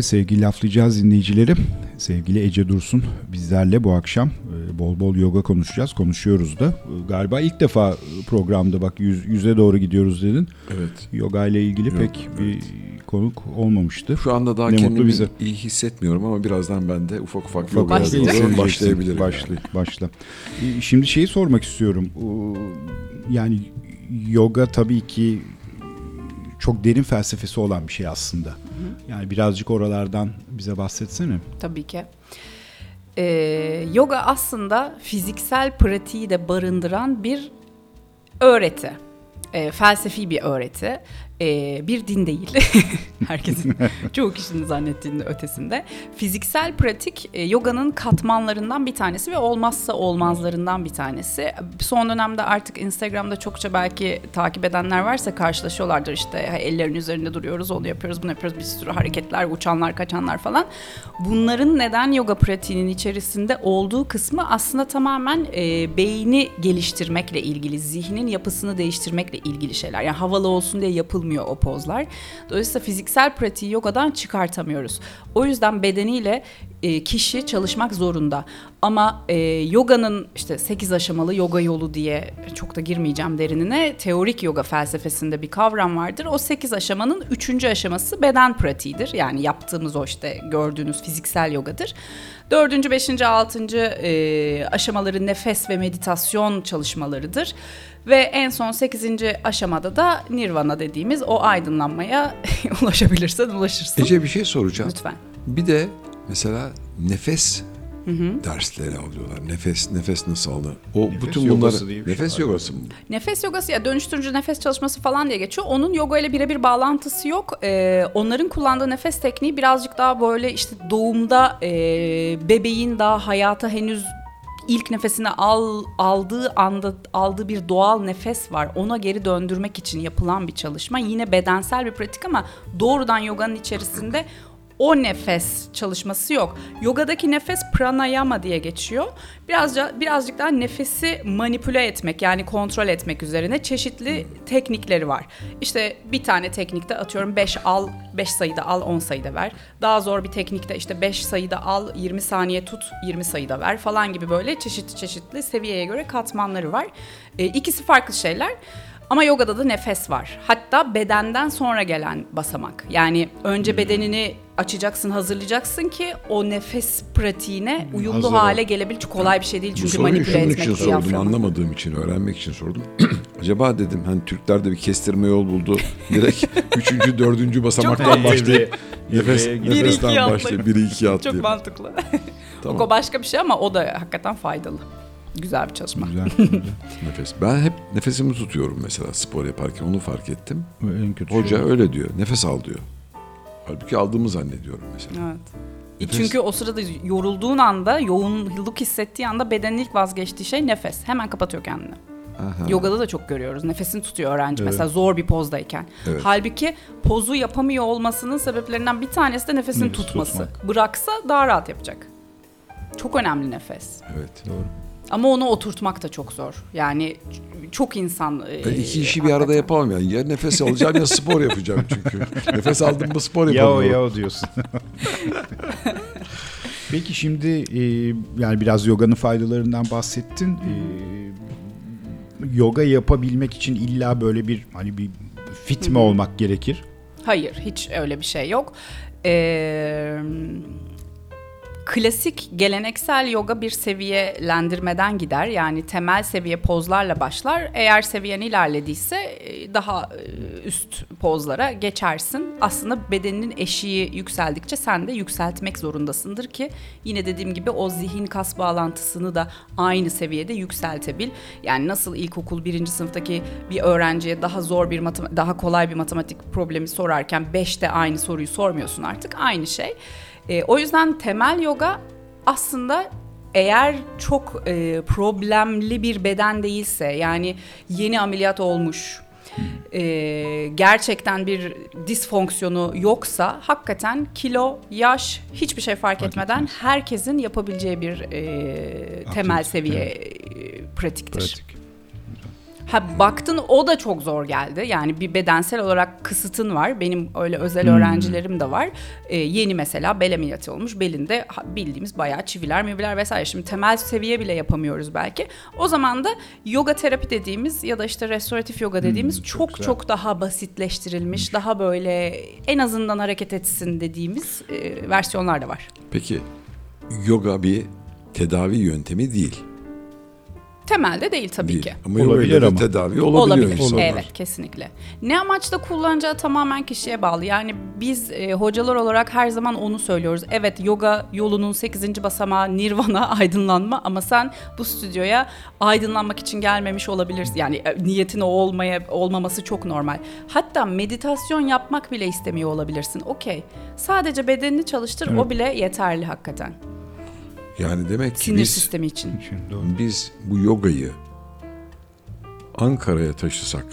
Evet sevgili laflayacağız dinleyicileri. Sevgili Ece Dursun bizlerle bu akşam e, bol bol yoga konuşacağız. Konuşuyoruz da. E, Galiba ilk defa programda bak yüz, yüze doğru gidiyoruz dedin. Evet. Yoga ile ilgili Yok, pek bir konuk olmamıştı. Şu anda daha Ne kendimi bize. iyi hissetmiyorum ama birazdan ben de ufak ufak Ufak doğru başlayabilirim. başlayabilirim. Başla, başla. E, Şimdi şeyi sormak istiyorum. Yani yoga tabii ki çok derin felsefesi olan bir şey aslında. Yani birazcık oralardan bize bahsetsene. Tabii ki. Ee, yoga aslında fiziksel pratiği de barındıran bir öğreti. Ee, felsefi bir öğreti. Ee, bir din değil. Herkesin çoğu kişinin zannettiğinin ötesinde. Fiziksel pratik e, yoganın katmanlarından bir tanesi ve olmazsa olmazlarından bir tanesi. Son dönemde artık Instagram'da çokça belki takip edenler varsa karşılaşıyorlardır işte ellerin üzerinde duruyoruz, onu yapıyoruz, bunu yapıyoruz, bir sürü hareketler, uçanlar, kaçanlar falan. Bunların neden yoga pratiğinin içerisinde olduğu kısmı aslında tamamen e, beyni geliştirmekle ilgili, zihnin yapısını değiştirmekle ilgili şeyler. Yani havalı olsun diye yapılmıyor o pozlar. Dolayısıyla fiziksel pratiği yogadan çıkartamıyoruz. O yüzden bedeniyle e, kişi çalışmak zorunda. Ama e, yoganın işte 8 aşamalı yoga yolu diye çok da girmeyeceğim derinine teorik yoga felsefesinde bir kavram vardır. O 8 aşamanın 3. aşaması beden pratiğidir. Yani yaptığımız o işte gördüğünüz fiziksel yogadır. Dördüncü, beşinci, altıncı e, aşamaları nefes ve meditasyon çalışmalarıdır. Ve en son sekizinci aşamada da nirvana dediğimiz o aydınlanmaya ulaşabilirsen ulaşırsın. Ece bir şey soracağım. Lütfen. Bir de mesela nefes dersleri alıyorlar. Nefes nefes nasıl alınır? O bütün bunları diye bir şey nefes var. yogası mı? Nefes yogası ya dönüştürücü nefes çalışması falan diye geçiyor. Onun yoga ile birebir bağlantısı yok. Ee, onların kullandığı nefes tekniği birazcık daha böyle işte doğumda e, bebeğin daha hayata henüz ilk nefesini al, aldığı anda aldığı bir doğal nefes var. Ona geri döndürmek için yapılan bir çalışma. Yine bedensel bir pratik ama doğrudan yoganın içerisinde o nefes çalışması yok. Yogadaki nefes pranayama diye geçiyor. Birazca birazcık daha nefesi manipüle etmek yani kontrol etmek üzerine çeşitli teknikleri var. İşte bir tane teknikte atıyorum 5 al, 5 sayıda al, 10 sayıda ver. Daha zor bir teknikte işte 5 sayıda al, 20 saniye tut, 20 sayıda ver falan gibi böyle çeşitli çeşitli seviyeye göre katmanları var. E, ikisi farklı şeyler. Ama yogada da nefes var. Hatta bedenden sonra gelen basamak. Yani önce bedenini açacaksın, hazırlayacaksın ki o nefes pratiğine uyumlu hazır hale gelebilir. Çok kolay bir şey değil Bu çünkü soruyu manipüle şunun etmek için sordum. diyaframı. Anlamadığım için, öğrenmek için sordum. Acaba dedim hani Türkler de bir kestirme yol buldu. Direkt üçüncü, dördüncü basamaktan başlayıp nefes, Evreye- Bir, iki nefesten atlayıp. başlayıp biri iki Çok atlayıp. mantıklı. Tamam. O başka bir şey ama o da hakikaten faydalı. Güzel bir çalışma. Güzel. güzel. Nefes. Ben hep nefesimi tutuyorum mesela spor yaparken onu fark ettim. en kötü Hoca şey. öyle diyor. Nefes al diyor. Halbuki aldığımı zannediyorum mesela. Evet. Nefes- Çünkü o sırada yorulduğun anda, yoğunluk hissettiği anda bedenin ilk vazgeçtiği şey nefes. Hemen kapatıyor kendini. Aha. Yogada da çok görüyoruz. Nefesini tutuyor öğrenci Evet. mesela zor bir pozdayken. Evet. Halbuki pozu yapamıyor olmasının sebeplerinden bir tanesi de nefesini Nefes tutması. tutmak. Bıraksa daha rahat yapacak. Çok önemli nefes. Evet. Doğru. Ama onu oturtmak da çok zor. Yani çok insan... e, Ben iki işi bir arada yapamam yani. Ya nefes alacağım ya spor yapacağım çünkü. nefes aldım mı spor Ya o yapamıyorum. ya o diyorsun. Peki şimdi e, yani biraz yoganın faydalarından bahsettin. E, yoga yapabilmek için illa böyle bir hani bir fit mi olmak gerekir? Hayır, hiç öyle bir şey yok. Ee, klasik geleneksel yoga bir seviyelendirmeden gider. Yani temel seviye pozlarla başlar. Eğer seviyen ilerlediyse e, daha e, üst pozlara geçersin. Aslında bedeninin eşiği yükseldikçe sen de yükseltmek zorundasındır ki yine dediğim gibi o zihin kas bağlantısını da aynı seviyede yükseltebil. Yani nasıl ilkokul birinci sınıftaki bir öğrenciye daha zor bir daha kolay bir matematik problemi sorarken 5'te aynı soruyu sormuyorsun artık aynı şey. E, o yüzden temel yoga aslında eğer çok e, problemli bir beden değilse yani yeni ameliyat olmuş e, gerçekten bir disfonksiyonu yoksa hakikaten kilo, yaş hiçbir şey fark, etmeden herkesin yapabileceği bir e, temel seviye e, pratiktir. Pratik. Ha baktın o da çok zor geldi. Yani bir bedensel olarak kısıtın var. Benim öyle özel öğrencilerim de var. Ee, yeni mesela bel ameliyatı olmuş. Belinde bildiğimiz bayağı çiviler, miviler vesaire. Şimdi temel seviye bile yapamıyoruz belki. O zaman da yoga terapi dediğimiz ya da işte restoratif yoga dediğimiz çok çok, daha basitleştirilmiş, daha böyle en azından hareket etsin dediğimiz e, versiyonlar da var. Peki yoga bir tedavi yöntemi değil. Temelde değil tabii değil. ki. Ama Olabilir ama. tedavi olabiliyor insanlar. Evet kesinlikle. Ne amaçla kullanacağı tamamen kişiye bağlı. Yani biz e, hocalar olarak her zaman onu söylüyoruz. Evet yoga yolunun 8. basamağı nirvana aydınlanma ama sen bu stüdyoya aydınlanmak için gelmemiş olabilirsin. Yani e, niyetin o olmaya olmaması çok normal. Hatta meditasyon yapmak bile istemiyor olabilirsin. Okey. Sadece bedenini çalıştır o bile yeterli hakikaten. Yani demek ki Sinir biz, sistemi için. Biz bu yogayı Ankara'ya taşısak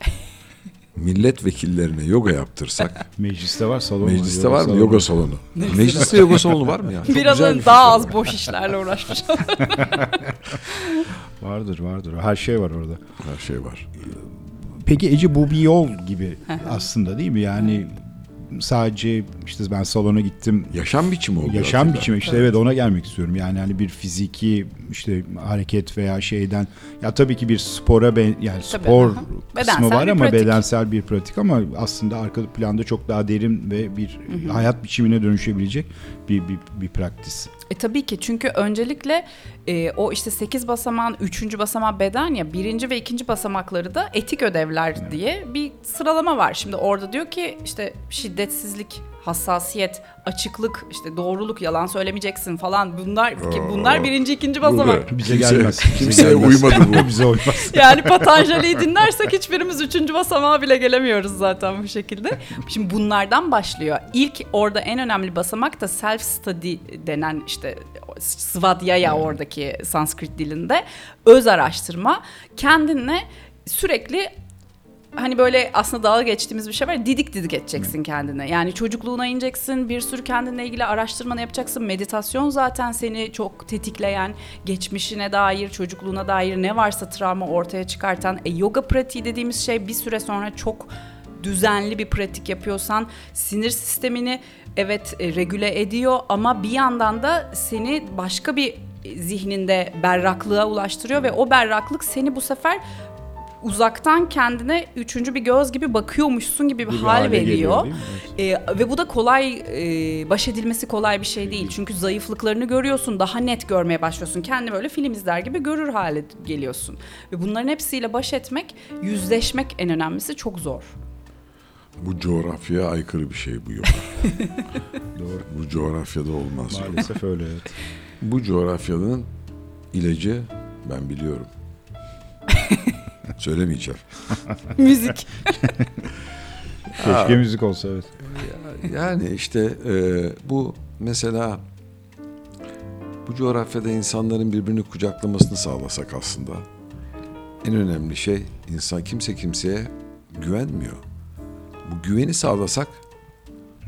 milletvekillerine yoga yaptırsak Mecliste var salon mecliste yoga var mı salonu. yoga salonu? Mecliste yoga salonu var mı ya? Çok Bir güzel anın bir daha fikir. az boş işlerle uğraşmış. Vardır vardır. Her şey var orada. Her şey var. Peki Ece bu bir yol gibi aslında değil mi? Yani sadece işte ben salona gittim. Yaşam biçimi oldu. Yaşam aslında. biçimi işte evet. ona gelmek istiyorum. Yani hani bir fiziki işte hareket veya şeyden ya tabii ki bir spora ben yani Tabii, spor aha. kısmı Bedensel var bir ama pratik. bedensel bir pratik ama aslında arka planda çok daha derin ve bir hayat biçimine dönüşebilecek bir bir, bir praktis. E tabii ki çünkü öncelikle e, o işte 8 basamağın 3. basamağı beden ya birinci ve ikinci basamakları da etik ödevler diye bir sıralama var. Şimdi orada diyor ki işte şiddetsizlik, hassasiyet, açıklık, işte doğruluk, yalan söylemeyeceksin falan bunlar ki bunlar birinci ikinci basamak. Bize Kimse- gelmez. kimseye gelmez. uymadı bu. bize uymaz. Yani Patanjali'yi dinlersek hiçbirimiz üçüncü basamağa bile gelemiyoruz zaten bu şekilde. Şimdi bunlardan başlıyor. İlk orada en önemli basamak da self study denen işte svadhyaya oradaki Sanskrit dilinde öz araştırma. Kendinle sürekli hani böyle aslında dalga geçtiğimiz bir şey var. Didik didik edeceksin kendine. Yani çocukluğuna ineceksin, bir sürü kendinle ilgili araştırmanı yapacaksın. Meditasyon zaten seni çok tetikleyen, geçmişine dair, çocukluğuna dair ne varsa travma ortaya çıkartan. E, yoga pratiği dediğimiz şey bir süre sonra çok düzenli bir pratik yapıyorsan sinir sistemini evet e, regüle ediyor ama bir yandan da seni başka bir zihninde berraklığa ulaştırıyor ve o berraklık seni bu sefer uzaktan kendine üçüncü bir göz gibi bakıyormuşsun gibi bir, Bir hal veriyor. geliyor, mi? Ee, ve bu da kolay e, baş edilmesi kolay bir şey değil. Çünkü zayıflıklarını görüyorsun, daha net görmeye başlıyorsun. Kendi böyle film izler gibi görür hale geliyorsun. Ve bunların hepsiyle baş etmek, yüzleşmek en önemlisi çok zor. Bu coğrafyaya aykırı bir şey bu yoga. Doğru. bu coğrafyada olmaz. Maalesef öyle evet. Bu coğrafyanın ilacı ben biliyorum. Söylemeyeceğim. Müzik. Keşke müzik olsa evet. Yani işte e, bu mesela bu coğrafyada insanların birbirini kucaklamasını sağlasak aslında en önemli şey insan kimse kimseye güvenmiyor. Bu güveni sağlasak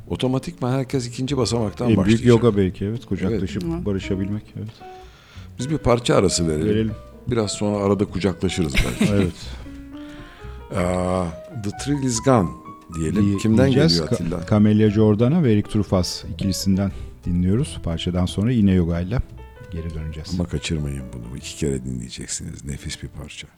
otomatikman herkes ikinci basamaktan En başlayacak. büyük yoga belki evet kucaklaşıp Evet. barışabilmek evet. Biz bir parça arası verelim. Verelim. Biraz sonra arada kucaklaşırız belki. Evet. Aa, The Thrill is Gone diyelim. Diye- Kimden diyeceğiz. geliyor Ka- Atilla? Camelia Jordana ve Eric Trufas ikilisinden dinliyoruz. Parçadan sonra yine yoga ile geri döneceğiz. Ama kaçırmayın bunu. İki kere dinleyeceksiniz. Nefis bir parça.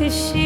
Is she?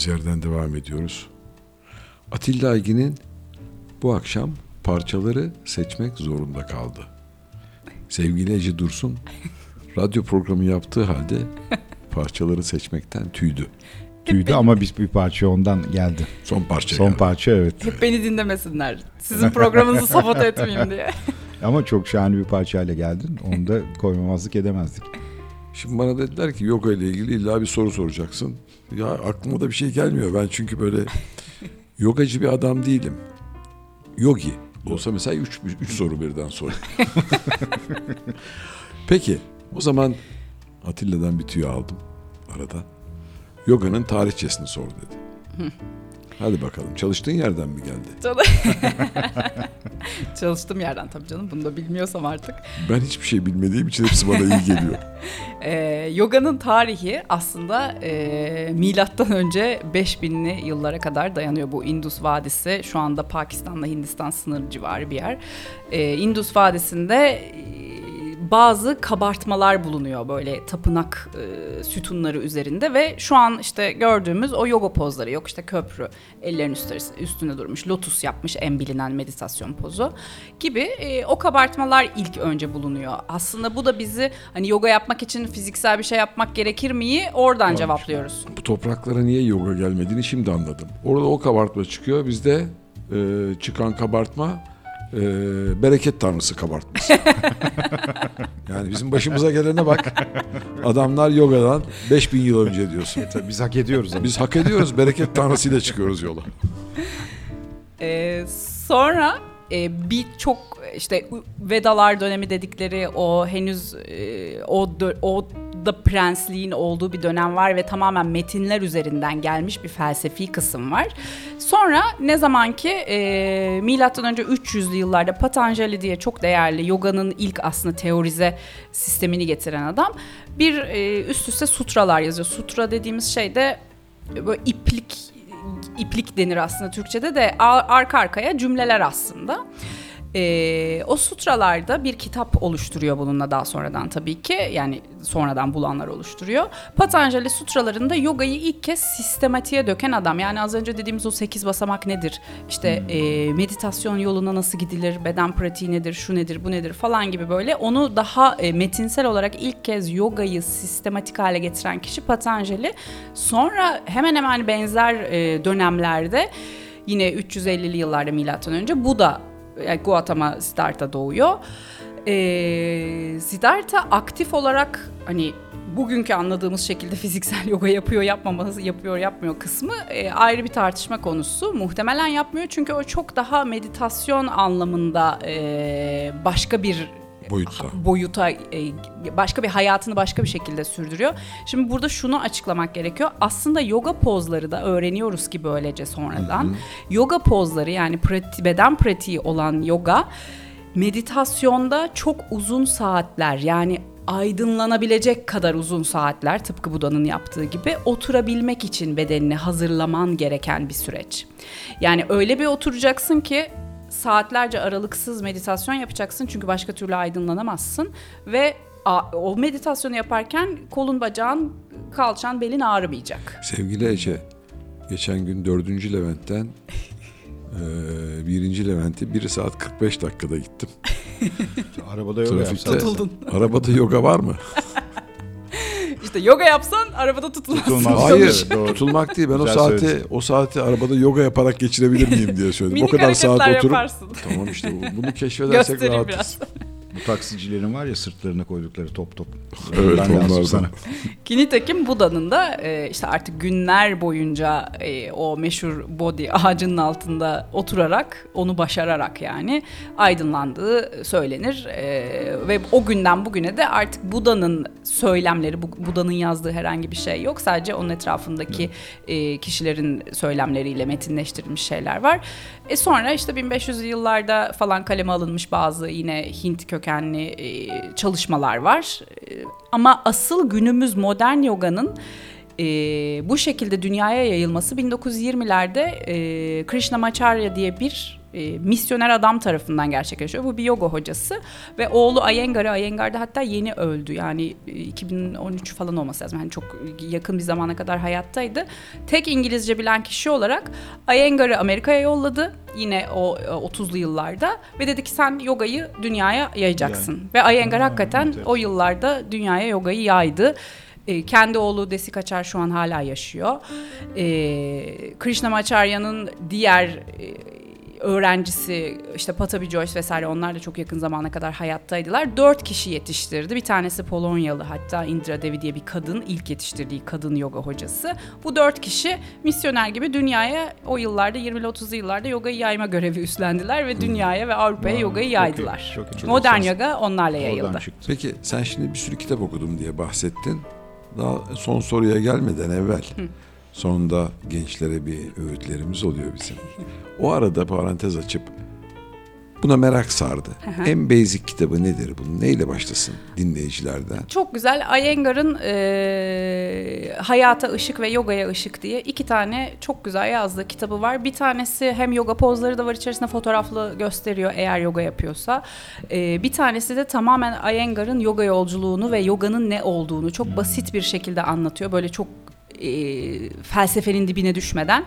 Kaldığımız yerden devam ediyoruz. Atilla Aygin'in bu akşam parçaları seçmek zorunda kaldı. Sevgili Ece Dursun radyo programı yaptığı halde parçaları seçmekten tüydü. Tüydü ama biz bir parça ondan geldi. Son parça Son geldi. parça evet. Hep beni dinlemesinler. Sizin programınızı sabote etmeyeyim diye. Ama çok şahane bir parçayla geldin. Onu da koymamazlık edemezdik. Şimdi bana dediler ki yoga ile ilgili illa bir soru soracaksın. Ya aklıma da bir şey gelmiyor. Ben çünkü böyle yogacı bir adam değilim. Yogi. Olsa mesela üç, üç soru birden sor. Peki o zaman Atilla'dan bir tüyo aldım arada. Yoga'nın tarihçesini sor dedi. Hadi bakalım çalıştığın yerden mi geldi? Çalıştığım yerden tabii canım. Bunu da bilmiyorsam artık. Ben hiçbir şey bilmediğim için hepsi bana iyi geliyor. Ee, yoganın tarihi aslında e, milattan önce 5000'li yıllara kadar dayanıyor bu Indus Vadisi. Şu anda Pakistan'la Hindistan sınırı civarı bir yer. Ee, Indus Vadisi'nde bazı kabartmalar bulunuyor böyle tapınak e, sütunları üzerinde ve şu an işte gördüğümüz o yoga pozları yok işte köprü ellerin üstüne, üstüne durmuş lotus yapmış en bilinen meditasyon pozu gibi e, o kabartmalar ilk önce bulunuyor. Aslında bu da bizi hani yoga yapmak için fiziksel bir şey yapmak gerekir miyi oradan cevaplıyoruz. Bu topraklara niye yoga gelmediğini şimdi anladım. Orada o kabartma çıkıyor. Bizde e, çıkan kabartma e, bereket tanrısı kabartması. yani bizim başımıza gelene bak. Adamlar yogadan 5000 yıl önce diyorsun. Tabii biz hak ediyoruz ama. Biz hak ediyoruz. Bereket tanrısıyla çıkıyoruz yola. Ee, sonra e, birçok işte Vedalar dönemi dedikleri o henüz e, o o da prensliğin olduğu bir dönem var ve tamamen metinler üzerinden gelmiş bir felsefi kısım var. Sonra ne zaman ki e, milattan önce 300'lü yıllarda Patanjali diye çok değerli yoganın ilk aslında teorize sistemini getiren adam bir e, üst üste sutralar yazıyor. Sutra dediğimiz şey de böyle iplik iplik denir aslında Türkçe'de de arka arkaya cümleler aslında. Ee, o sutralarda bir kitap oluşturuyor bununla daha sonradan tabii ki. Yani sonradan bulanlar oluşturuyor. Patanjali sutralarında yogayı ilk kez sistematiğe döken adam. Yani az önce dediğimiz o sekiz basamak nedir? İşte e, meditasyon yoluna nasıl gidilir? Beden pratiği nedir? Şu nedir? Bu nedir? Falan gibi böyle. Onu daha e, metinsel olarak ilk kez yogayı sistematik hale getiren kişi Patanjali. Sonra hemen hemen benzer e, dönemlerde yine 350'li yıllarda milattan önce Buda yani Gautama Siddhartha doğuyor. Ee, Siddhartha aktif olarak hani bugünkü anladığımız şekilde fiziksel yoga yapıyor yapmaması yapıyor yapmıyor kısmı e, ayrı bir tartışma konusu. Muhtemelen yapmıyor çünkü o çok daha meditasyon anlamında e, başka bir Boyutta. boyuta e, başka bir hayatını başka bir şekilde sürdürüyor. Şimdi burada şunu açıklamak gerekiyor. Aslında yoga pozları da öğreniyoruz ki böylece sonradan. Yoga pozları yani prati, beden pratiği olan yoga meditasyonda çok uzun saatler yani aydınlanabilecek kadar uzun saatler tıpkı Buda'nın yaptığı gibi oturabilmek için bedenini hazırlaman gereken bir süreç. Yani öyle bir oturacaksın ki saatlerce aralıksız meditasyon yapacaksın çünkü başka türlü aydınlanamazsın ve o meditasyonu yaparken kolun bacağın kalçan belin ağrımayacak. Sevgili Ece, geçen gün 4. Levent'ten eee 1. Levent'e 1 saat 45 dakikada gittim. Arabada yoga Trafikte. yapsan. Arabada yoga var mı? İşte yoga yapsan arabada tutulmazsın. Tutulmaz. Hayır, Doğru. tutulmak değil. Ben o Güzel saati söyledin. o saati arabada yoga yaparak geçirebilir miyim diye söyledim. Minik o kadar saat oturup yaparsın. Tamam işte bu- bunu keşfedersek Göstereyim rahatız. biraz. Bu taksicilerin var ya sırtlarına koydukları top top. Evet, lazım onlardan. sana. Ki nitekim Buda'nın da e, işte artık günler boyunca e, o meşhur body ağacının altında oturarak onu başararak yani aydınlandığı söylenir. E, ve o günden bugüne de artık Buda'nın söylemleri, Bu- Buda'nın yazdığı herhangi bir şey yok. Sadece onun etrafındaki e, kişilerin söylemleriyle metinleştirilmiş şeyler var. E sonra işte 1500'lü yıllarda falan kaleme alınmış bazı yine Hint kökenli e, çalışmalar var. E, ama asıl günümüz modern yoganın e, bu şekilde dünyaya yayılması 1920'lerde e, Krishnamacharya diye bir e, misyoner adam tarafından gerçekleşiyor. Bu bir yoga hocası ve oğlu Iyengar'ı, Iyengar da hatta yeni öldü. Yani e, 2013 falan olması lazım. Yani çok yakın bir zamana kadar hayattaydı. Tek İngilizce bilen kişi olarak Iyengar'ı Amerika'ya yolladı. Yine o e, 30'lu yıllarda ve dedi ki sen yogayı dünyaya yayacaksın. Ve Iyengar Ha, hakikaten evet. o yıllarda dünyaya yogayı yaydı. E, kendi oğlu Desi Kaçar şu an hala yaşıyor. E, Krishnamacharya'nın diğer e, öğrencisi işte Patabi Joyce vesaire onlar da çok yakın zamana kadar hayattaydılar. Dört kişi yetiştirdi. Bir tanesi Polonyalı hatta Indra Devi diye bir kadın ilk yetiştirdiği kadın yoga hocası. Bu dört kişi misyoner gibi dünyaya o yıllarda 20'li 30'lu yıllarda yogayı yayma görevi üstlendiler ve dünyaya ve Avrupa'ya Vay, yogayı çok iyi, yaydılar. çok iyi. Modern yoga onlarla yayıldı. Peki sen şimdi bir sürü kitap okudum diye bahsettin. Daha son soruya gelmeden evvel sonunda gençlere bir öğütlerimiz oluyor bizim. O arada parantez açıp buna merak sardı. en basic kitabı nedir bunun? Neyle başlasın dinleyicilerden? Çok güzel. Iyengar'ın eee Hayata Işık ve Yogaya Işık diye iki tane çok güzel yazdığı kitabı var. Bir tanesi hem yoga pozları da var içerisinde fotoğraflı gösteriyor eğer yoga yapıyorsa. Eee, bir tanesi de tamamen Iyengar'ın yoga yolculuğunu ve yoganın ne olduğunu çok basit bir şekilde anlatıyor. Böyle çok eee, felsefenin dibine düşmeden.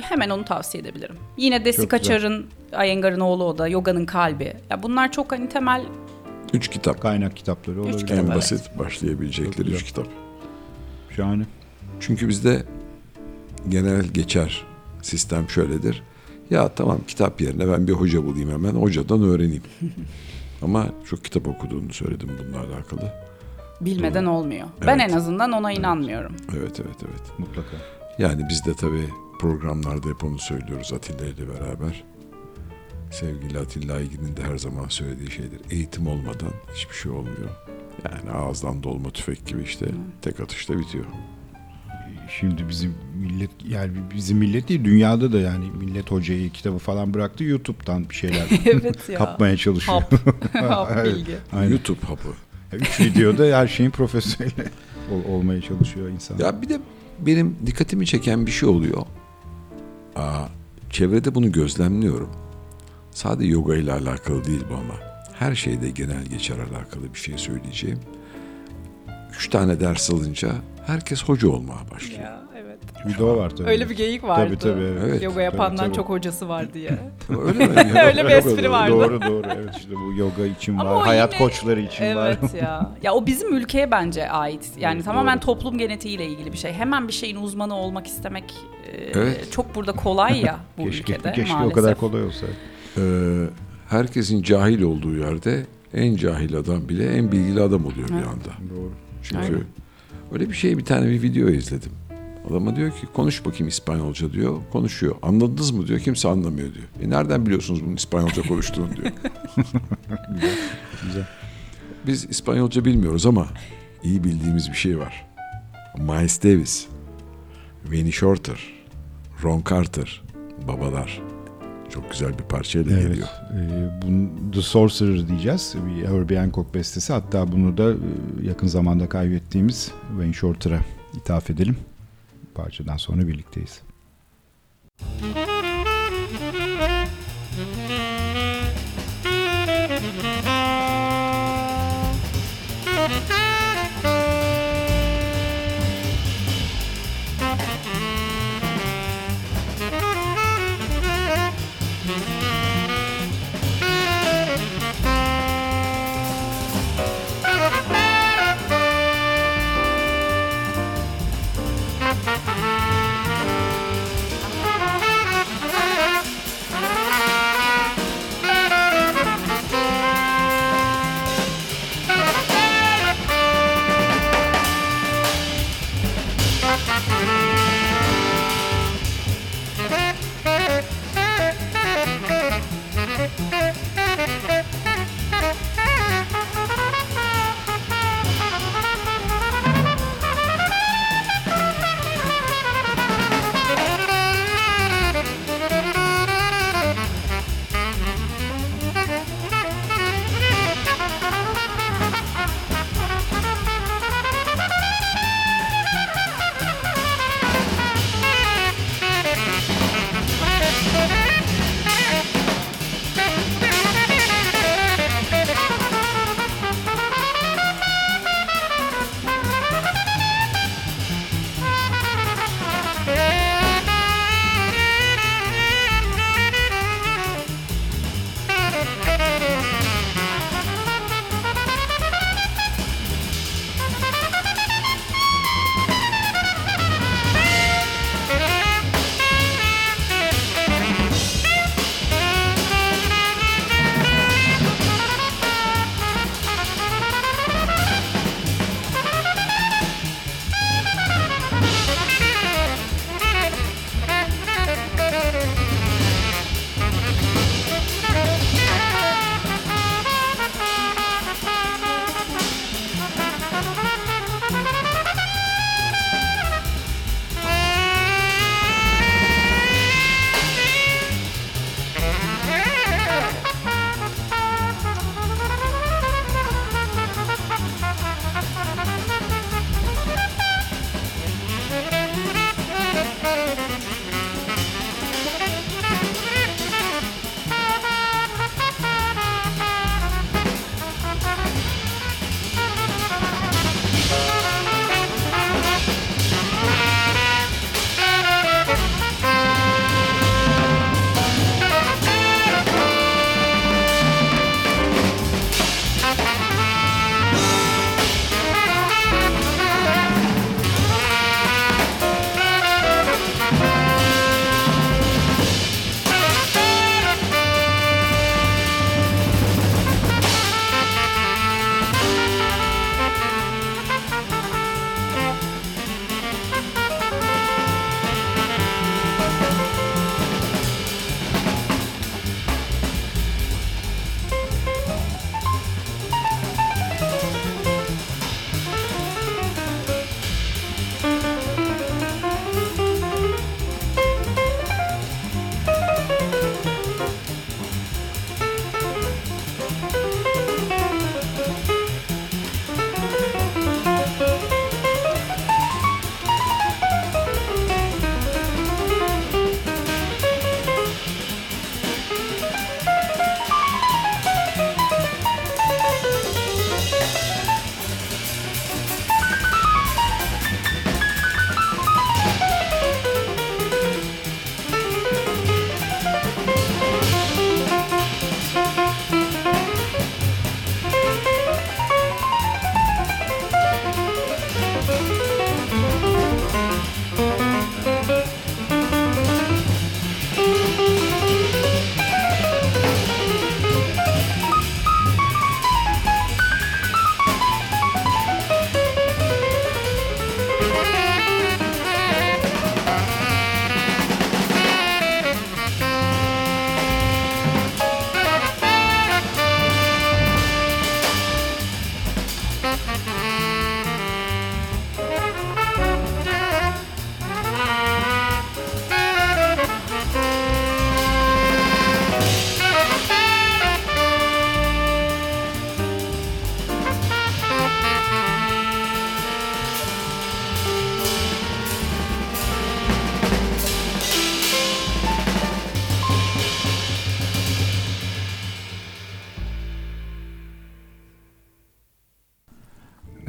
Hemen onu tavsiye edebilirim. Yine Desi. Kaçar'ın Iyengar'ın oğlu o da yoganın kalbi. Ya bunlar çok hani temel Üç kitap. Kaynak kitapları olabilir. kitap. En Evet. basit başlayabilecekleri Çok güzel. üç kitap. Şahane. Çünkü bizde genel geçer sistem şöyledir. Ya tamam kitap yerine ben bir hoca bulayım hemen hocadan öğreneyim. Ama çok kitap okuduğunu söyledim bununla alakalı. Bilmeden olmuyor. Ben Evet. en azından ona inanmıyorum. Evet evet evet. Mutlaka. Yani biz de tabii programlarda hep onu söylüyoruz Atilla ile beraber. sevgili Atilla Aygin'in de her zaman söylediği şeydir. Eğitim olmadan hiçbir şey olmuyor. Yani ağızdan dolma tüfek gibi işte tek atışta bitiyor. Şimdi bizim millet yani bizim millet değil dünyada da yani millet hocayı kitabı falan bıraktı YouTube'dan bir şeyler evet ya. kapmaya çalışıyor. Hap. Hap Evet. bilgi. Aynen. YouTube hapı. Üç videoda her şeyin profesyoneli ol- olmaya çalışıyor insan. Ya bir de benim dikkatimi çeken bir şey oluyor. Aa, çevrede bunu gözlemliyorum. Sadece yoga ile alakalı değil bu ama. Her şeyde genel geçer alakalı bir şey söyleyeceğim. Üç tane ders alınca herkes hoca olmaya başlıyor. Ya evet. Bir de o var tabii. Öyle bir geyik vardı. Tabii tabii. Evet. Evet. Yoga yapandan Tabii, tabii. çok hocası var diye. Öyle mi? Öyle bir espri vardı. Doğru doğru evet işte bu yoga için Ama var, hayat yine- koçları için var. evet ya. Ya o bizim ülkeye bence ait. Yani Evet, tamamen doğru. toplum genetiğiyle ilgili bir şey. Hemen bir şeyin uzmanı olmak istemek e, Evet. çok burada kolay ya bu keşke ülkede keşke maalesef. o kadar kolay olsa. Ee, herkesin cahil olduğu yerde en cahil adam bile en bilgili adam oluyor bir Evet. anda. Doğru. Çünkü Aynen. öyle bir şey bir tane bir video izledim. Adama diyor ki konuş bakayım İspanyolca diyor. Konuşuyor. Anladınız mı diyor. Kimse anlamıyor diyor. E nereden biliyorsunuz bunun İspanyolca konuştuğunu diyor. Güzel. Biz İspanyolca bilmiyoruz ama iyi bildiğimiz bir şey var. Miles Davis, Winnie Shorter, Ron Carter, babalar. Çok güzel bir parçayla Evet. geliyor. Ee, bunu The Sorcerer diyeceğiz. Bir Herbie Hancock bestesi. Hatta bunu da e, yakın zamanda kaybettiğimiz Wayne Shorter'a ithaf edelim. Parçadan sonra birlikteyiz. Thank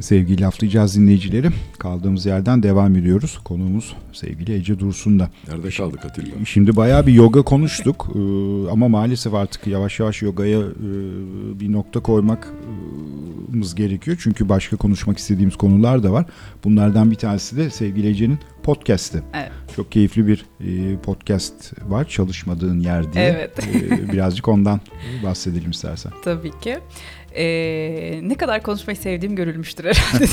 Sevgili laflayacağız dinleyicileri. Kaldığımız yerden devam ediyoruz. Konuğumuz sevgili Ece Dursun'da. Nerede kaldık Atilla? Şimdi bayağı bir yoga konuştuk Ee, ama maalesef artık yavaş yavaş yogaya e, bir nokta koymamız gerekiyor. Çünkü başka konuşmak istediğimiz konular da var. Bunlardan bir tanesi de sevgili Ece'nin podcast'i. Evet. Çok keyifli bir e, podcast var çalışmadığın yer diye. Evet. Ee, birazcık ondan bahsedelim istersen. Tabii ki. Ee, ne kadar konuşmayı sevdiğim görülmüştür herhalde.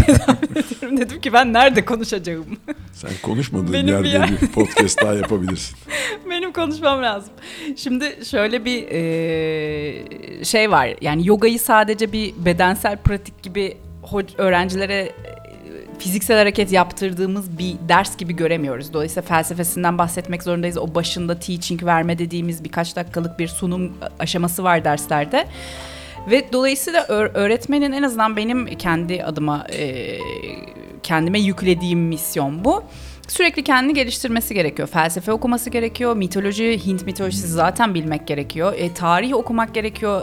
Dedim ki ben nerede konuşacağım? Sen konuşmadığın Benim bir yerde yer- bir podcast daha yapabilirsin. Benim konuşmam lazım. Şimdi şöyle bir e, şey var. Yani yogayı sadece bir bedensel pratik gibi öğrencilere e, fiziksel hareket yaptırdığımız bir ders gibi göremiyoruz. Dolayısıyla felsefesinden bahsetmek zorundayız. O başında teaching verme dediğimiz birkaç dakikalık bir sunum aşaması var derslerde. Ve dolayısıyla öğ- öğretmenin en azından benim kendi adıma kendime yüklediğim misyon bu. Sürekli kendini geliştirmesi gerekiyor. Felsefe okuması gerekiyor. Mitoloji, Hint mitolojisi zaten bilmek gerekiyor. E, tarih okumak gerekiyor.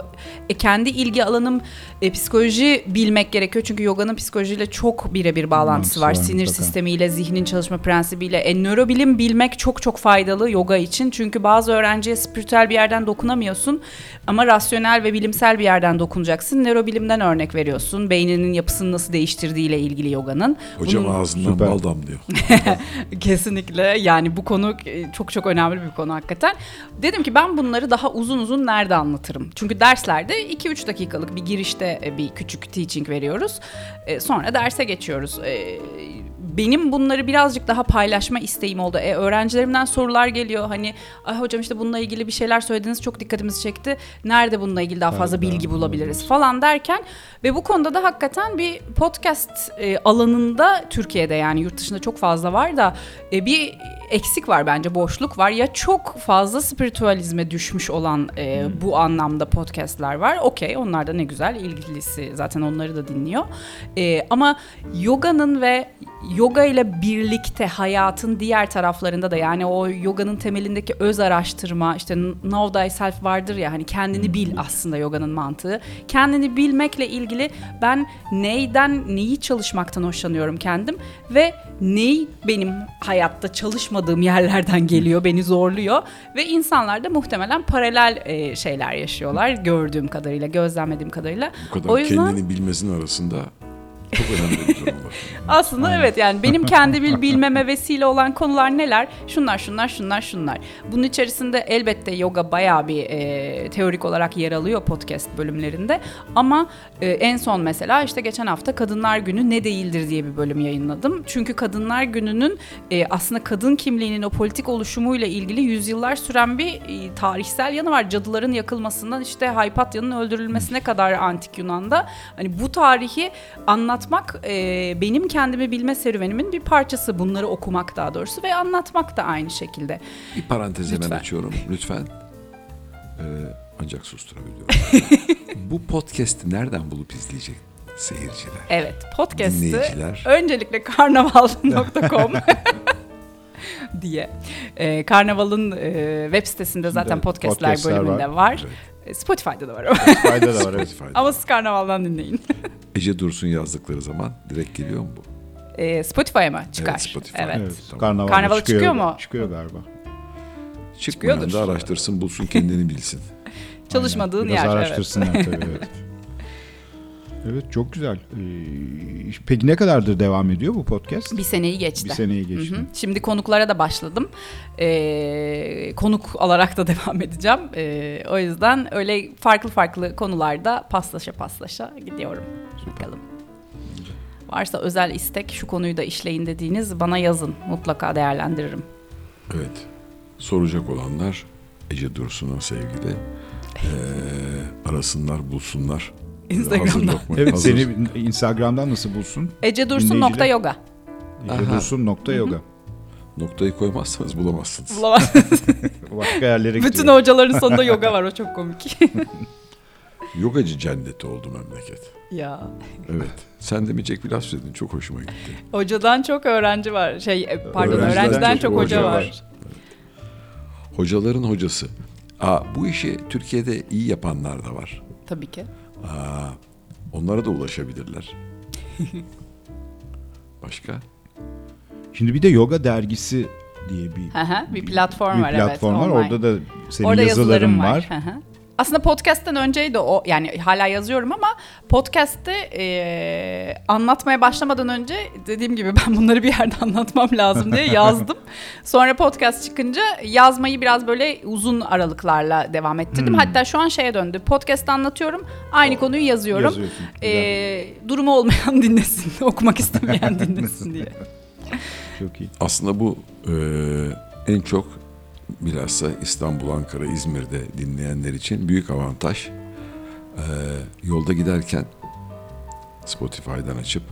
E, kendi ilgi alanım e, psikoloji bilmek gerekiyor. Çünkü yoganın psikolojiyle çok birebir bağlantısı Bağlantısı var. var, Sinir mutlaka. sistemiyle, zihnin çalışma prensibiyle. E, nörobilim bilmek çok çok faydalı yoga için. Çünkü bazı öğrenciye spiritüel bir yerden dokunamıyorsun. Ama rasyonel ve bilimsel bir yerden dokunacaksın. Nörobilimden örnek veriyorsun. Beyninin yapısını nasıl değiştirdiğiyle ilgili yoganın. Hocam Bunun- ağzından Süper. bal damlıyor. Kesinlikle yani bu konu e, çok çok önemli bir konu hakikaten. Dedim ki ben bunları daha uzun uzun nerede anlatırım? Çünkü derslerde 2-3 dakikalık bir girişte e, bir küçük teaching veriyoruz. E, Sonra derse geçiyoruz. Benim bunları birazcık daha paylaşma isteğim oldu. E, öğrencilerimden sorular geliyor. Hani Ay hocam işte bununla ilgili bir şeyler söylediniz çok dikkatimizi çekti. Nerede bununla ilgili daha fazla bilgi bulabiliriz falan derken ve bu konuda da hakikaten bir podcast e, alanında Türkiye'de yani yurt dışında çok fazla var da e, bir eksik var bence boşluk var ya çok fazla spiritüalizme düşmüş olan e, bu anlamda podcastler var. Okey onlar da ne güzel ilgilisi zaten onları da dinliyor. E, ama yoganın ve yoga ile birlikte hayatın diğer taraflarında da yani o yoganın temelindeki öz araştırma işte know thyself vardır ya hani kendini bil aslında yoganın mantığı. Kendini bilmekle ilgili ben neyden neyi çalışmaktan hoşlanıyorum kendim ve ney benim hayatta çalışmadığım yerlerden geliyor beni zorluyor ve insanlar da muhtemelen paralel e, şeyler yaşıyorlar gördüğüm kadarıyla gözlemlediğim kadarıyla. Bu kadar O yüzden- kendini bilmesinin arasında çok önemli bir var. Aslında evet yani benim kendi bil bilmeme vesile olan konular neler? Şunlar şunlar şunlar şunlar. Bunun içerisinde elbette yoga bayağı bir e, teorik olarak yer alıyor podcast bölümlerinde. Ama e, en son mesela işte geçen hafta Kadınlar Günü ne değildir diye bir bölüm yayınladım. Çünkü Kadınlar Günü'nün e, aslında kadın kimliğinin o politik oluşumuyla ilgili yüzyıllar süren bir e, tarihsel yanı var. Cadıların yakılmasından işte Haypatya'nın öldürülmesine kadar antik Yunan'da. Hani bu tarihi anlatmak e, benim kendimi bilme serüvenimin bir parçası. Bunları okumak daha doğrusu ve anlatmak da aynı şekilde. Bir parantez hemen Lütfen. açıyorum lütfen. Ee, ancak susturabiliyorum. Bu podcast'i nereden bulup izleyecek seyirciler? Evet Dinleyiciler. öncelikle karnaval.com diye. E, Karnaval'ın e, web sitesinde zaten podcastler, podcastler bölümünde var. var. Evet. Spotify'da da var ama. Fayda da var evet. Spotify'da. ama siz Karnaval'dan dinleyin. Ece Dursun yazdıkları zaman direkt geliyor mu bu? E, Spotify'a mı çıkar? Evet, Spotify. Evet. Evet, Tamam. Karnaval'da Karnavala çıkıyor, çıkıyor mu? Çıkıyor galiba. Çıkmayan da Çıkıyordur. araştırsın bulsun kendini bilsin. Çalışmadığın Biraz yer. Evet. araştırsınlar tabii evet. Evet çok güzel. Ee, peki ne kadardır devam ediyor bu podcast? Bir seneyi geçti. Bir seneyi geçti. Hı hı. Şimdi konuklara da başladım. Ee, konuk alarak da devam edeceğim. Ee, o yüzden öyle farklı farklı konularda paslaşa paslaşa gidiyorum. Bakalım. Varsa özel istek şu konuyu da işleyin dediğiniz bana yazın. Mutlaka değerlendiririm. Evet. Soracak olanlar Ece Dursun'a sevgili. Ee, arasınlar, bulsunlar. Böyle hazır Instagram'da. lokma- Evet hazır- seni Instagram'dan nasıl bulsun? ecedursun.yoga Aha. Ecedursun.yoga. Noktayı koymazsanız bulamazsınız. Bulamaz. Başka yerlere Bütün gidiyor. hocaların sonunda yoga var o çok komik. Yogacı cenneti oldu memleket. ya. Evet. Sen de mi Jack bir laf söyledin? Çok hoşuma gitti. Hocadan çok öğrenci var. Şey e, pardon Öğrenciden öğrenciden çok çok hoca hoca var. var. Hocaların hocası. Aa, bu işi Türkiye'de iyi yapanlar da var. Tabii ki. Aa, onlara da ulaşabilirler. Başka? Şimdi bir de yoga dergisi diye bir bir platform bir var platform evet. var. online. Orada da senin Orada yazıların yazılarım var. Hı hı. Aslında podcast'ten önceydi o yani hala yazıyorum ama podcast'te e, anlatmaya başlamadan önce dediğim gibi ben bunları bir yerde anlatmam lazım diye yazdım. Sonra podcast çıkınca yazmayı biraz böyle uzun aralıklarla devam ettirdim. Hmm. Hatta şu an şeye döndü. Podcast anlatıyorum. Aynı konuyu yazıyorum. E, durumu olmayan dinlesin. Okumak istemeyen dinlesin diye. Çok iyi. Aslında bu e, en çok bilhassa İstanbul, Ankara, İzmir'de dinleyenler için büyük avantaj. E, yolda giderken Spotify'dan açıp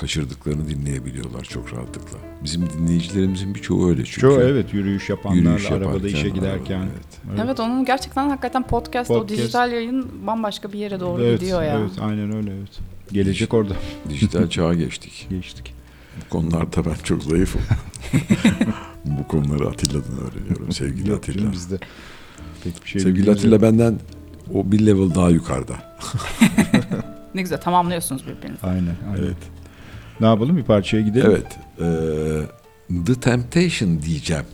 kaçırdıklarını dinleyebiliyorlar çok rahatlıkla. Bizim dinleyicilerimizin birçoğu öyle çünkü. Çoğu evet yürüyüş yapanlar, Yürüyüş arabada yaparken, işe giderken. araba, evet. Evet. onun gerçekten hakikaten podcast, o Podcast. dijital yayın bambaşka bir yere doğru Evet, gidiyor ya. Evet, aynen öyle evet. Gelecek orada. Dijital çağa geçtik. Geçtik. Bu konularda ben çok zayıfım. Bu konuları Atilla'dan öğreniyorum sevgili Yok Atilla. bizde pek bir şey Sevgili. Atilla benden o bir level daha yukarıda. Ne güzel tamamlıyorsunuz birbirinizi. Aynen, aynen. Evet. Ne yapalım bir parçaya gidelim. Evet. eee, The Temptation diyeceğim.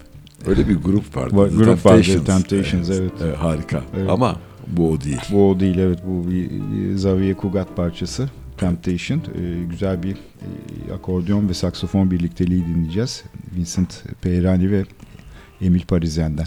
Öyle bir grup vardı. Var- The grup vardı, Temptations. Temptations, evet. harika. Evet. Ama bu o değil. Bu o değil evet bu bir bir Xavier Cugat parçası. Temptation. E, güzel bir e, akordeon ve saksofon birlikteliği dinleyeceğiz. Vincent Peyrani ve Emil Parisen'den.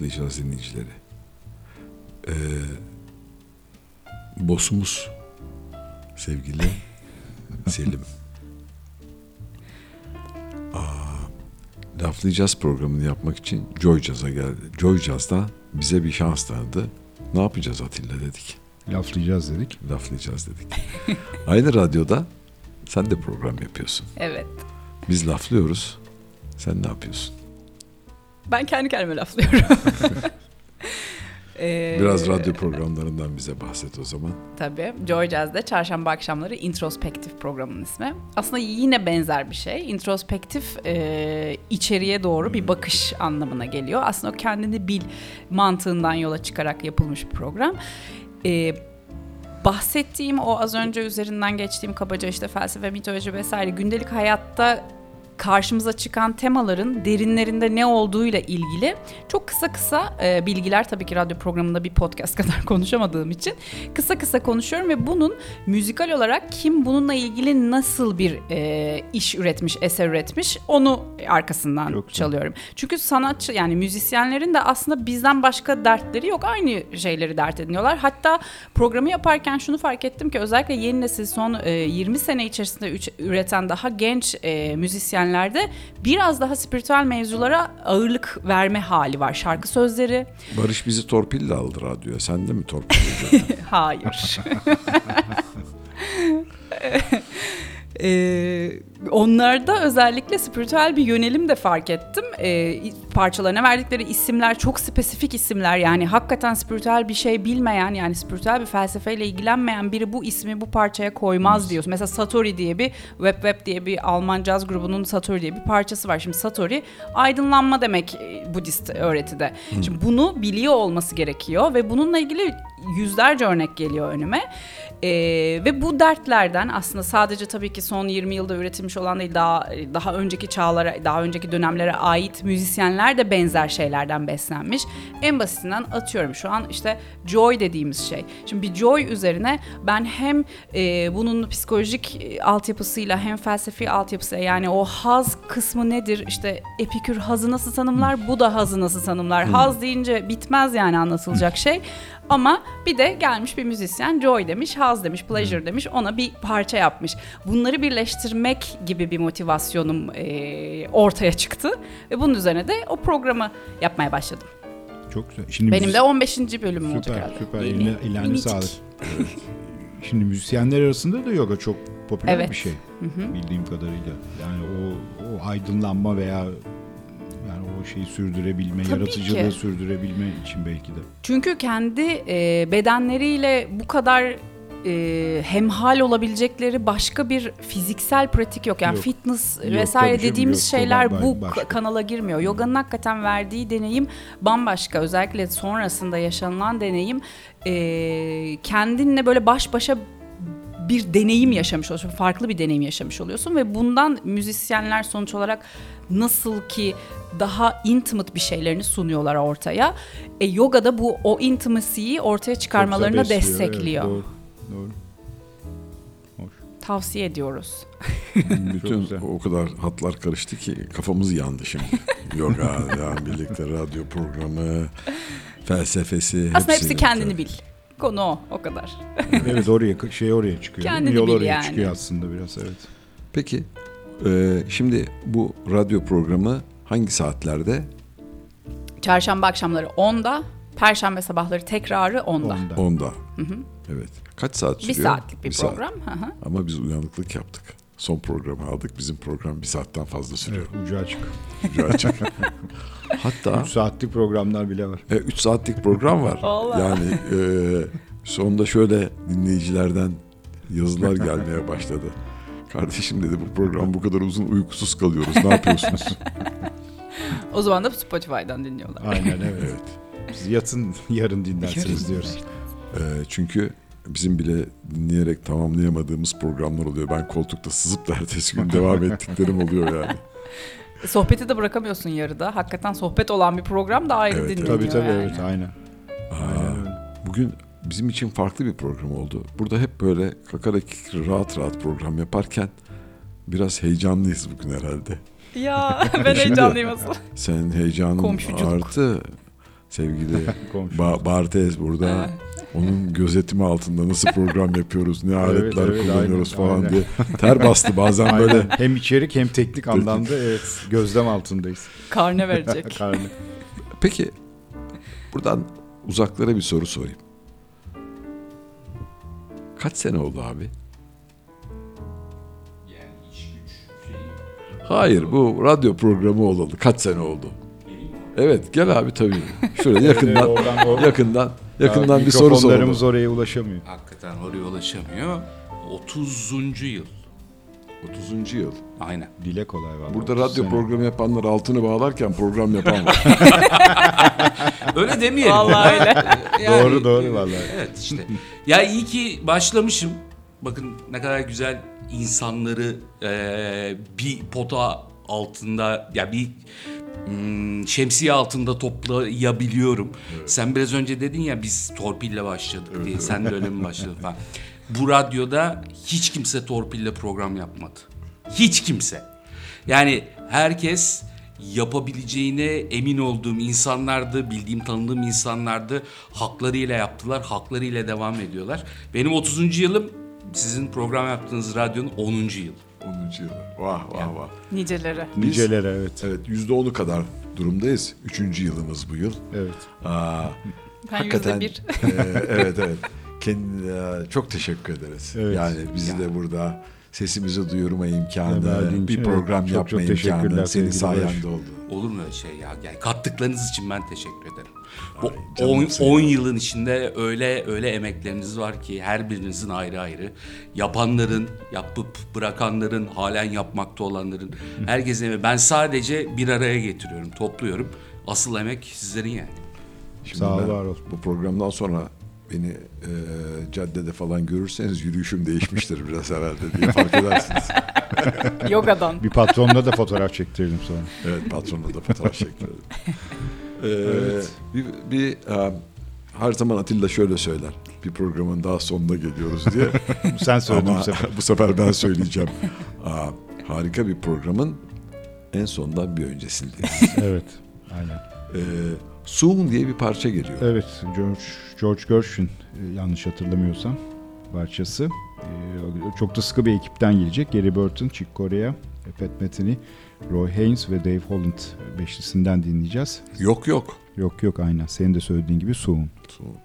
Laflayacağız dinleyicileri. Ee, boss'umuz sevgili Selim. Aa, laflayacağız programını yapmak için Joy Jazz'a geldi. Joy Jazz'da bize bir şans tanıdı. Ne yapacağız Atilla dedik. Laflayacağız dedik. Laflayacağız dedik. Aynı radyoda sen de program yapıyorsun. Evet. Biz laflıyoruz. Sen ne yapıyorsun? Ben kendi kendime laflıyorum. Ee, Biraz radyo programlarından bize bahset o zaman. Tabii. Joy Jazz'de çarşamba akşamları introspektif programın ismi. Aslında yine benzer bir şey. İntrospektif e, içeriye doğru bir bakış anlamına geliyor. Aslında o kendini bil mantığından yola çıkarak yapılmış bir program. E, bahsettiğim o az önce üzerinden geçtiğim kabaca işte felsefe, mitoloji vesaire gündelik hayatta karşımıza çıkan temaların derinlerinde ne olduğuyla ilgili çok kısa kısa e, bilgiler tabii ki radyo programında bir podcast kadar konuşamadığım için kısa kısa konuşuyorum ve bunun müzikal olarak kim bununla ilgili nasıl bir e, iş üretmiş, eser üretmiş onu arkasından güzel. çalıyorum. Çünkü sanatçı yani müzisyenlerin de aslında bizden başka dertleri yok. Aynı şeyleri dert ediniyorlar. Hatta programı yaparken şunu fark ettim ki özellikle yeni nesil son e, 20 sene içerisinde üç- üreten daha genç e, müzisyenlerde biraz daha spiritüel mevzulara ağırlık verme hali var. Şarkı sözleri Barış bizi torpille aldı radyoya. Sen de mi torpil ediyorsun? Hayır. Ee, onlarda özellikle spiritüel bir yönelim de fark ettim. Ee, parçalarına verdikleri isimler çok spesifik isimler yani hakikaten spiritüel bir şey bilmeyen yani spiritüel bir felsefeyle ilgilenmeyen biri bu ismi bu parçaya koymaz diyorsun. Mesela Satori diye bir Web Web diye bir Alman caz grubunun Satori diye bir parçası var. Şimdi Satori aydınlanma demek e, Budist öğretide. Şimdi bunu biliyor olması gerekiyor ve bununla ilgili yüzlerce örnek geliyor önüme. Ee, ve bu dertlerden aslında sadece tabii ki son 20 yılda üretilmiş olan değil daha daha önceki çağlara, daha önceki dönemlere ait müzisyenler de benzer şeylerden beslenmiş. En basitinden atıyorum şu an işte joy dediğimiz şey. Şimdi bir joy üzerine ben hem e, bunun psikolojik e, altyapısıyla hem felsefi altyapısıyla yani o haz kısmı nedir? İşte Epikür hazı nasıl tanımlar? Bu da hazı nasıl tanımlar? Haz deyince bitmez yani anlatılacak şey. Ama bir de gelmiş bir müzisyen joy demiş, haz demiş, pleasure demiş. Ona bir parça yapmış. Bunları birleştirmek gibi bir motivasyonum e, ortaya çıktı. Ve bunun üzerine de o programı yapmaya başladım. Çok güzel. Şimdi Benim müzis- de 15. bölümüm olacak süper herhalde. süper. Eline, ilerine sağlık. Şimdi müzisyenler arasında da yoga çok popüler Evet. bir şey bildiğim kadarıyla. Yani o, o aydınlanma veya o şeyi sürdürebilme, Tabii yaratıcılığı ki. sürdürebilme için belki de. Çünkü kendi e, bedenleriyle bu kadar e, hemhal olabilecekleri başka bir fiziksel pratik yok. Yani Yok. fitness Yok, vesaire tabii dediğimiz yok. şeyler bu başka. kanala girmiyor. Yoga'nın hakikaten verdiği deneyim bambaşka. Özellikle sonrasında yaşanılan deneyim e, kendinle böyle baş başa bir deneyim yaşamış oluyorsun. Farklı bir deneyim yaşamış oluyorsun ve bundan müzisyenler sonuç olarak nasıl ki daha intimate bir şeylerini sunuyorlar ortaya. E, yoga da bu o intimacy'yi ortaya besliyor, destekliyor. Evet, doğru, doğru. Hoş. Tavsiye ediyoruz. Bütün o kadar hatlar karıştı ki kafamız yandı şimdi. Yoga, yani birlikte radyo programı, felsefesi. Aslında hepsi birlikte. kendini bil. Konu o, o kadar. evet oraya şey oraya çıkıyor. Kendini Yol bil oraya yani. çıkıyor aslında biraz evet. Peki e, şimdi bu radyo programı hangi saatlerde? Çarşamba akşamları 10'da, Perşembe sabahları tekrarı 10'da. Onda. 10'da. Evet. Kaç saat Bir sürüyor? saatlik bir, saat. program. Hı hı. Ama biz uyanıklık yaptık. Son programı aldık. Bizim program bir saatten fazla sürüyor. Evet, ucu açık. Ucu açık. Hatta 3 saatlik programlar bile var. 3 saatlik program var. Yani e, sonunda şöyle dinleyicilerden yazılar gelmeye başladı. Kardeşim dedi bu program bu kadar uzun uykusuz kalıyoruz. Ne yapıyorsunuz? O zaman da Spotify'dan dinliyorlar. Aynen evet. evet. Siz yatın yarın dinlersiniz diyoruz. E, çünkü bizim bile dinleyerek tamamlayamadığımız programlar oluyor. Ben koltukta sızıp da ertesi gün devam ettiklerim oluyor yani. Sohbeti de bırakamıyorsun yarıda. Hakikaten sohbet olan bir program da ayrı Evet, dinleniyor Tabii tabii yani. evet aynen. Aynen öyle. Bugün bizim için farklı bir program oldu. Burada hep böyle kakarak rahat rahat program yaparken biraz heyecanlıyız bugün herhalde. Ya ben heyecanlıyım asıl. Senin heyecanın Komşuculuk. artı sevgili Komşu. ba- Bartez burada. Onun gözetimi altında nasıl program yapıyoruz, ne aletler evet, kullanıyoruz aynen, falan aynen. diye. Ter bastı bazen böyle. Aynen. Hem içerik hem teknik anlamda evet gözlem altındayız. Karne verecek. Karnı. Peki buradan uzaklara bir soru sorayım. Kaç sene oldu abi? Hayır bu radyo programı olalı. Kaç sene oldu? Evet gel abi tabii. Şöyle yakından Oradan yakından yakından Ya, bir soru mikrofonlarımız soralım. oraya ulaşamıyor. Hakikaten oraya ulaşamıyor. 30. yıl. 30. yıl. Aynen. Dile kolay var. Burada radyo programı yapanlar altını bağlarken program yapan var. Öyle demeyelim. Vallahi öyle. Yani, Doğru, doğru vallahi. Evet işte. ya iyi ki başlamışım. Bakın ne kadar güzel insanları eee, bir pota altında ya bir hmm, şemsiye altında toplayabiliyorum. Sen biraz önce dedin ya biz torpille başladık diye. Sen de öyle mi başladın falan. Bu radyoda hiç kimse torpille program yapmadı. Hiç kimse. Yani herkes yapabileceğine emin olduğum insanlardı, bildiğim tanıdığım insanlardı. Haklarıyla yaptılar, haklarıyla devam ediyorlar. Benim 30. yılım sizin program yaptığınız radyonun 10. yıl. 10. yıl. Vah vah vah. Niceleri. Nicelere evet. Evet %10'u kadar durumdayız. Üçüncü yılımız bu yıl. Evet. Aa, Ben hakikaten yüzde e, evet evet. Kendine çok teşekkür ederiz. Evet. Yani bizi de burada sesimizi duyurma imkanı, verdiğin bir için program evet, çok yapma çok teşekkürler imkanı senin sevgili Barış. sayende oldu. Olur mu öyle şey ya? Yani kattıklarınız için ben teşekkür ederim. Bu Ay, canım 10 senin. yılın içinde öyle öyle emekleriniz var ki her birinizin ayrı ayrı. Yapanların, yapıp bırakanların, halen yapmakta olanların herkesin. Ben sadece bir araya getiriyorum, topluyorum. Asıl emek sizlerin yani. Şimdi Sağ ol, ben var ol. Bu programdan sonra beni e, caddede falan görürseniz yürüyüşüm değişmiştir biraz herhalde diye fark edersiniz. Yogadan. Bir patronla da fotoğraf çektirdim sonra. Evet patronla da fotoğraf çektirdim. Ee, bir, bir e, her zaman Atilla şöyle söyler. Bir programın daha sonuna geliyoruz diye. Sen söyledin bu sefer. bu sefer ben söyleyeceğim. Aa, harika bir programın en sondan bir öncesindeyiz. Evet. Aynen. Ee, Soon diye bir parça geliyor. Evet, George, George Gershwin e, yanlış hatırlamıyorsam parçası. E, Çok da sıkı bir ekipten gelecek. Gary Burton, Chick Corea, Pat Metheny, Roy Haynes ve Dave Holland beşlisinden dinleyeceğiz. Yok yok. Yok yok aynen. Senin de söylediğin gibi soğun. Soğun.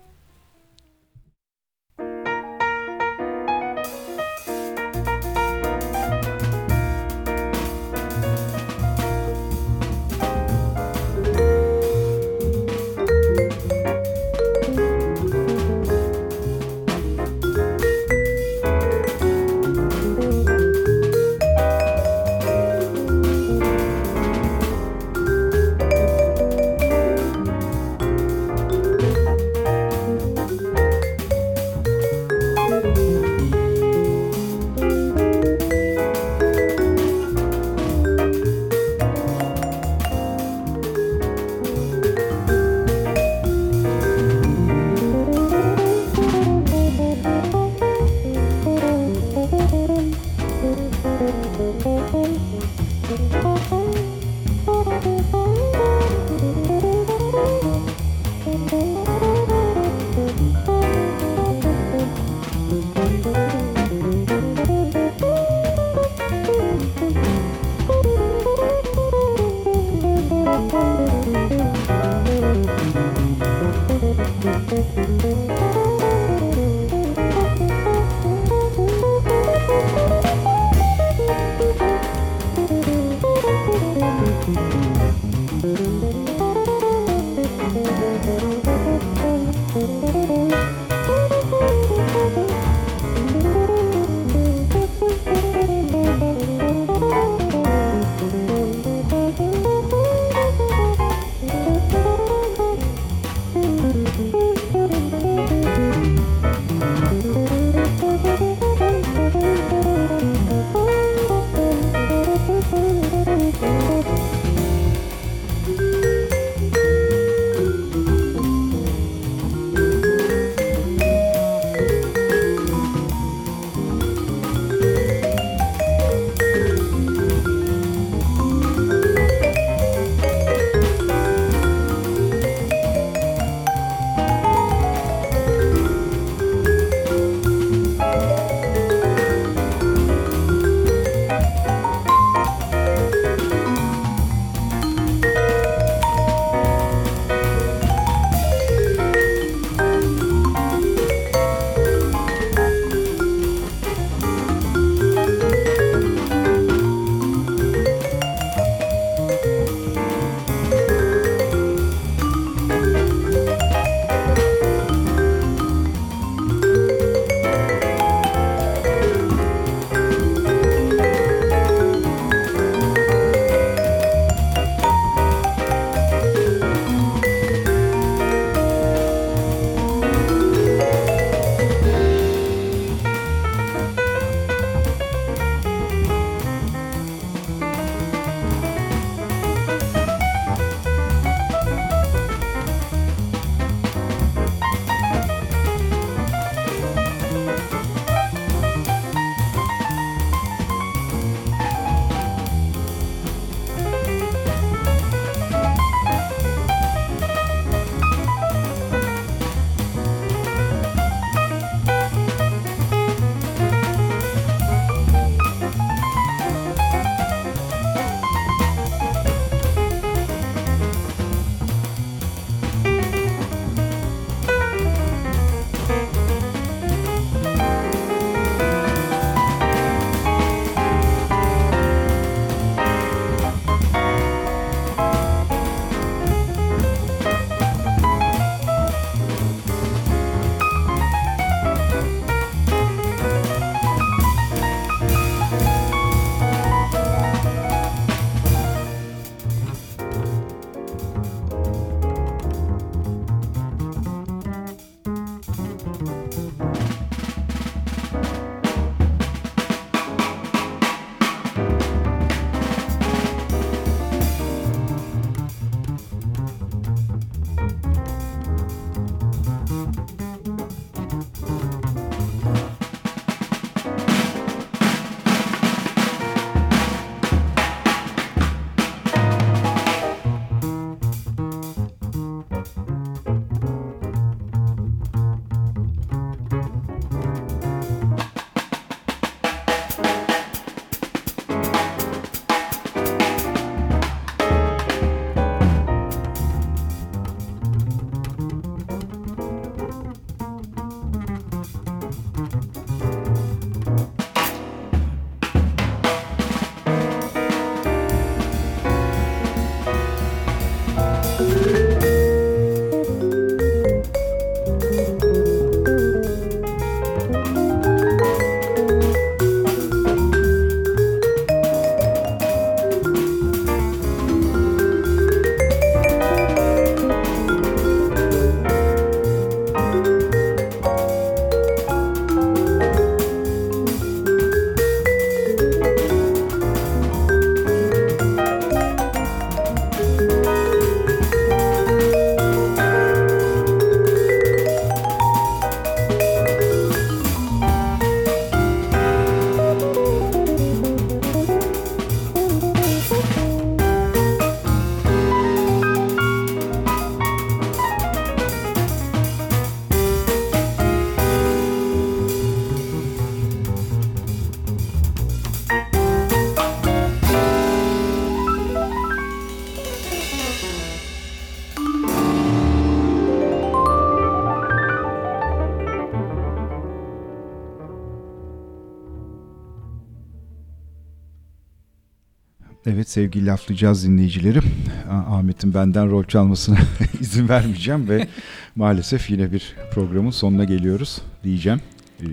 Evet sevgili laflayacağız dinleyicilerim. Ah- Ahmet'in benden rol çalmasına izin vermeyeceğim ve maalesef yine bir programın sonuna geliyoruz diyeceğim. Ee,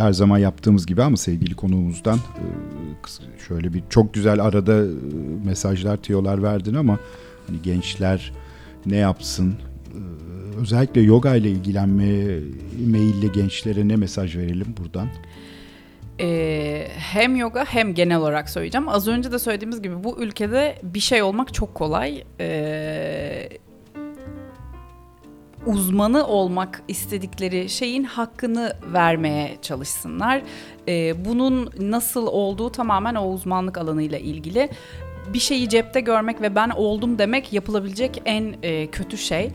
Her zaman yaptığımız gibi ama sevgili konuğumuzdan e, şöyle bir çok güzel arada e, mesajlar, tiyolar verdin ama hani gençler ne yapsın? Ee, Özellikle yoga ile ilgilenmeye meyilli gençlere ne mesaj verelim buradan? Ee, hem yoga hem genel olarak söyleyeceğim. Az önce de söylediğimiz gibi bu ülkede bir şey olmak çok kolay. Ee, uzmanı olmak istedikleri şeyin hakkını vermeye çalışsınlar. Ee, bunun nasıl olduğu tamamen o uzmanlık alanıyla ilgili. Bir şeyi cepte görmek ve ben oldum demek yapılabilecek en e, kötü şey.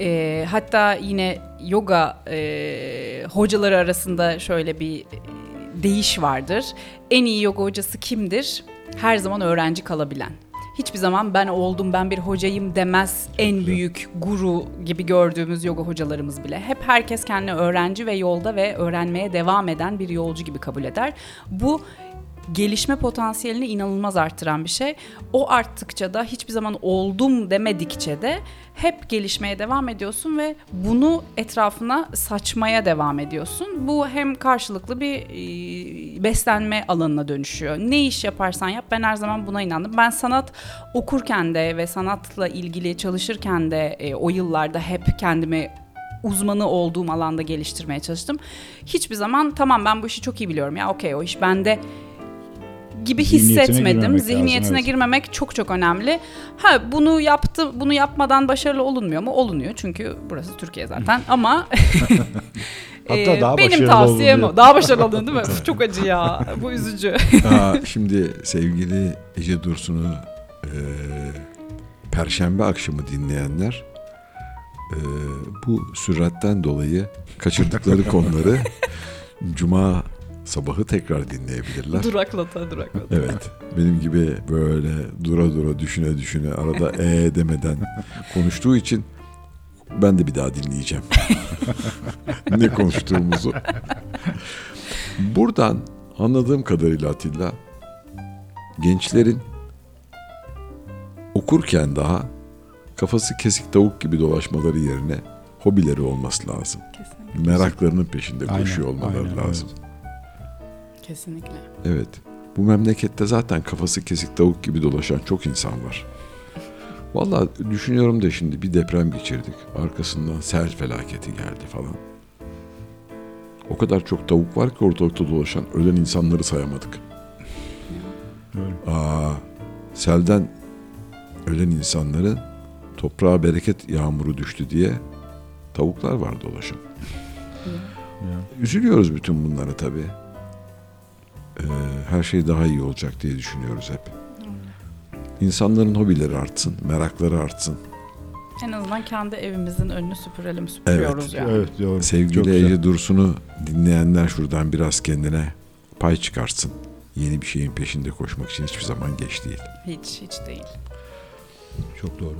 E, hatta yine yoga e, hocaları arasında şöyle bir e, deyiş vardır. En iyi yoga hocası kimdir? Her zaman öğrenci kalabilen. Hiçbir zaman ben oldum, ben bir hocayım demez en büyük guru gibi gördüğümüz yoga hocalarımız bile. Hep herkes kendini öğrenci ve yolda ve öğrenmeye devam eden bir yolcu gibi kabul eder. Bu gelişme potansiyelini inanılmaz arttıran bir şey. O arttıkça da hiçbir zaman oldum demedikçe de hep gelişmeye devam ediyorsun ve bunu etrafına saçmaya devam ediyorsun. Bu hem karşılıklı bir beslenme alanına dönüşüyor. Ne iş yaparsan yap ben her zaman buna inandım. Ben sanat okurken de ve sanatla ilgili çalışırken de o yıllarda hep kendimi uzmanı olduğum alanda geliştirmeye çalıştım. Hiçbir zaman tamam ben bu işi çok iyi biliyorum ya okey o iş bende gibi Zihniyetine hissetmedim. girmemek lazım, Zihniyetine evet. girmemek çok çok önemli. Ha bunu yaptı, bunu yapmadan başarılı olunmuyor mu? Olunuyor çünkü burası Türkiye zaten. Ama Hatta daha benim tavsiyem o. Daha başarılı olun değil mi? Çok acı ya. Bu üzücü. Aa, şimdi sevgili Ece Dursun'u e, Perşembe akşamı dinleyenler e, bu süratten dolayı kaçırdıkları konuları Cuma sabahı tekrar dinleyebilirler. duraklata duraklata. Evet. Benim gibi böyle dura dura düşüne düşüne arada e demeden konuştuğu için ben de bir daha dinleyeceğim. ne konuştuğumuzu. Buradan anladığım kadarıyla Atilla gençlerin okurken daha kafası kesik tavuk gibi dolaşmaları yerine hobileri olması lazım. Kesinlikle. Meraklarının peşinde Aynen, koşuyor olmaları aynen, lazım. Kesinlikle. Evet. Bu memlekette zaten kafası kesik tavuk gibi dolaşan çok insan var. Vallahi düşünüyorum da şimdi bir deprem geçirdik. Arkasından sel felaketi geldi falan. O kadar çok tavuk var ki ortalıkta dolaşan ölen insanları sayamadık. Öyle. Aa, selden ölen insanların toprağa bereket yağmuru düştü diye tavuklar var dolaşan. Ya. Üzülüyoruz bütün bunlara tabii. Ee, her şey daha iyi olacak diye düşünüyoruz hep. İnsanların hobileri artsın, merakları artsın. En azından kendi evimizin önünü süpürelim, süpürüyoruz yani. Evet doğru. Sevgili. Ece Dursun'u dinleyenler şuradan biraz kendine pay çıkarsın. Yeni bir şeyin peşinde koşmak için hiçbir zaman geç değil. Hiç, hiç değil. Çok doğru.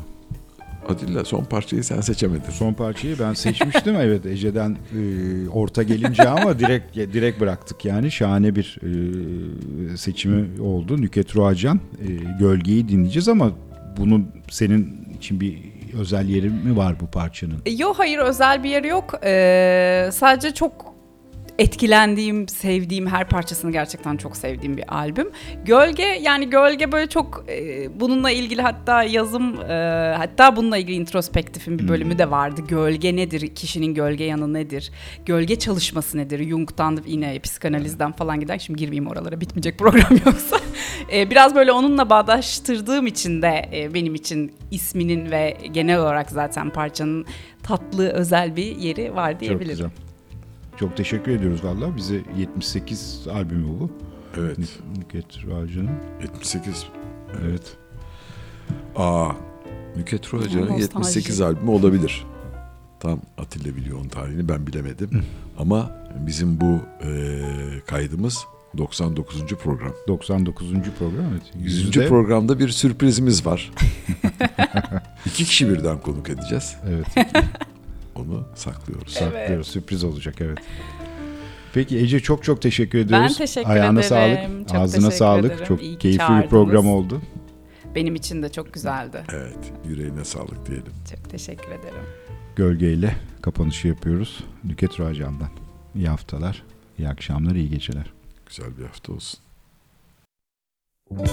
Atilla son parçayı sen seçemedin. Son parçayı ben seçmiştim evet Ece'den e, orta gelince ama direkt direkt bıraktık yani şahane bir e, seçimi oldu Nüket Ruacan e, Gölgeyi dinleyeceğiz ama bunun senin için bir özel yeri mi var bu parçanın? E, Yok hayır özel bir yeri yok. Ee, sadece çok etkilendiğim, sevdiğim her parçasını gerçekten çok sevdiğim bir albüm. Gölge yani Gölge böyle çok e, bununla ilgili hatta yazım e, hatta bununla ilgili introspektifin bir bölümü de vardı. Gölge nedir? Kişinin gölge yanı nedir? Gölge çalışması nedir? Jung'dan yine psikanalizden falan gider. Şimdi girmeyeyim oralara bitmeyecek program yoksa. E, biraz böyle onunla bağdaştırdığım için de e, benim için isminin ve genel olarak zaten parçanın tatlı özel bir yeri var Çok diyebilirim. güzel. Çok teşekkür ediyoruz valla. Bize 78 albümü bu. Evet. Nüket Ruacan'ın. 78. Evet. Aa, Nüket Nostalji. 78 albümü olabilir. Tam Atilla biliyor onun tarihini ben bilemedim. Ama bizim bu e, kaydımız 99. program. 99. program evet. 100. Yüzde- programda bir sürprizimiz var. İki kişi birden konuk edeceğiz. Evet. Onu saklıyoruz. Saklıyoruz. Sürpriz olacak evet. Peki Ece çok çok teşekkür ediyoruz. teşekkür Ayağına ederim. sağlık. Çok Ağzına sağlık. ederim. Çok İyi keyifli bir çağırdınız. program oldu. Benim için de çok güzeldi. Evet, yüreğine sağlık diyelim. Çok teşekkür ederim. Gölgeyle kapanışı yapıyoruz. Nüket Racan'dan. İyi haftalar, iyi akşamlar, iyi geceler. Güzel bir hafta olsun. Ben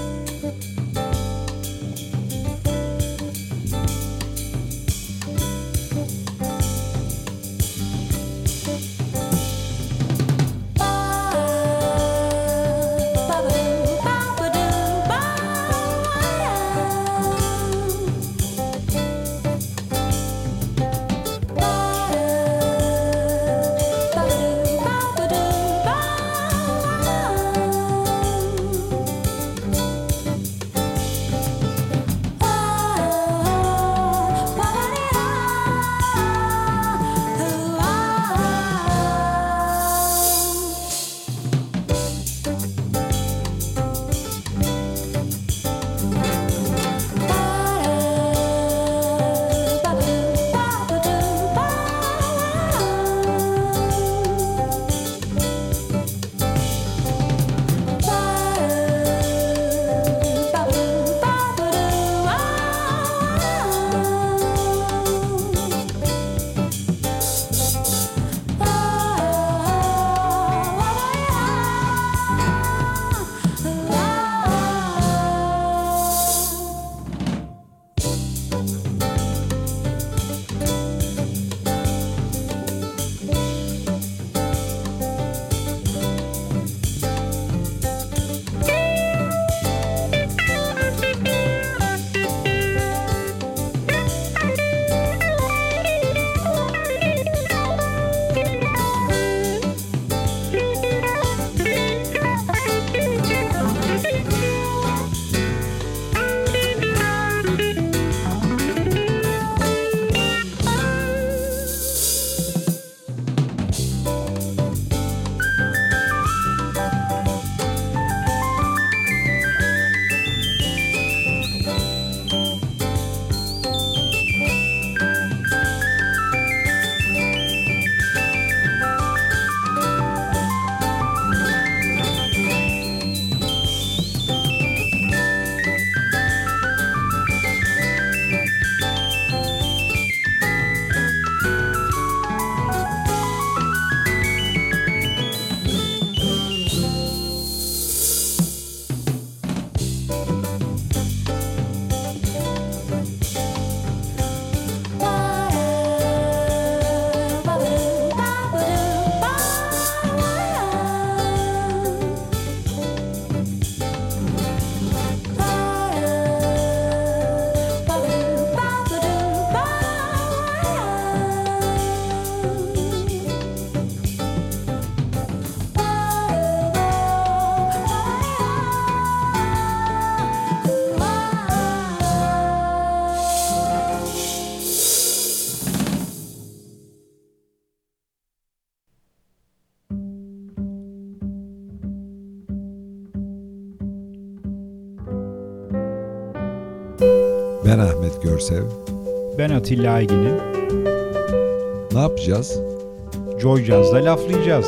Görsev. Ben Atilla Aygin'im. Ne yapacağız? Joy Jazz'da laflayacağız.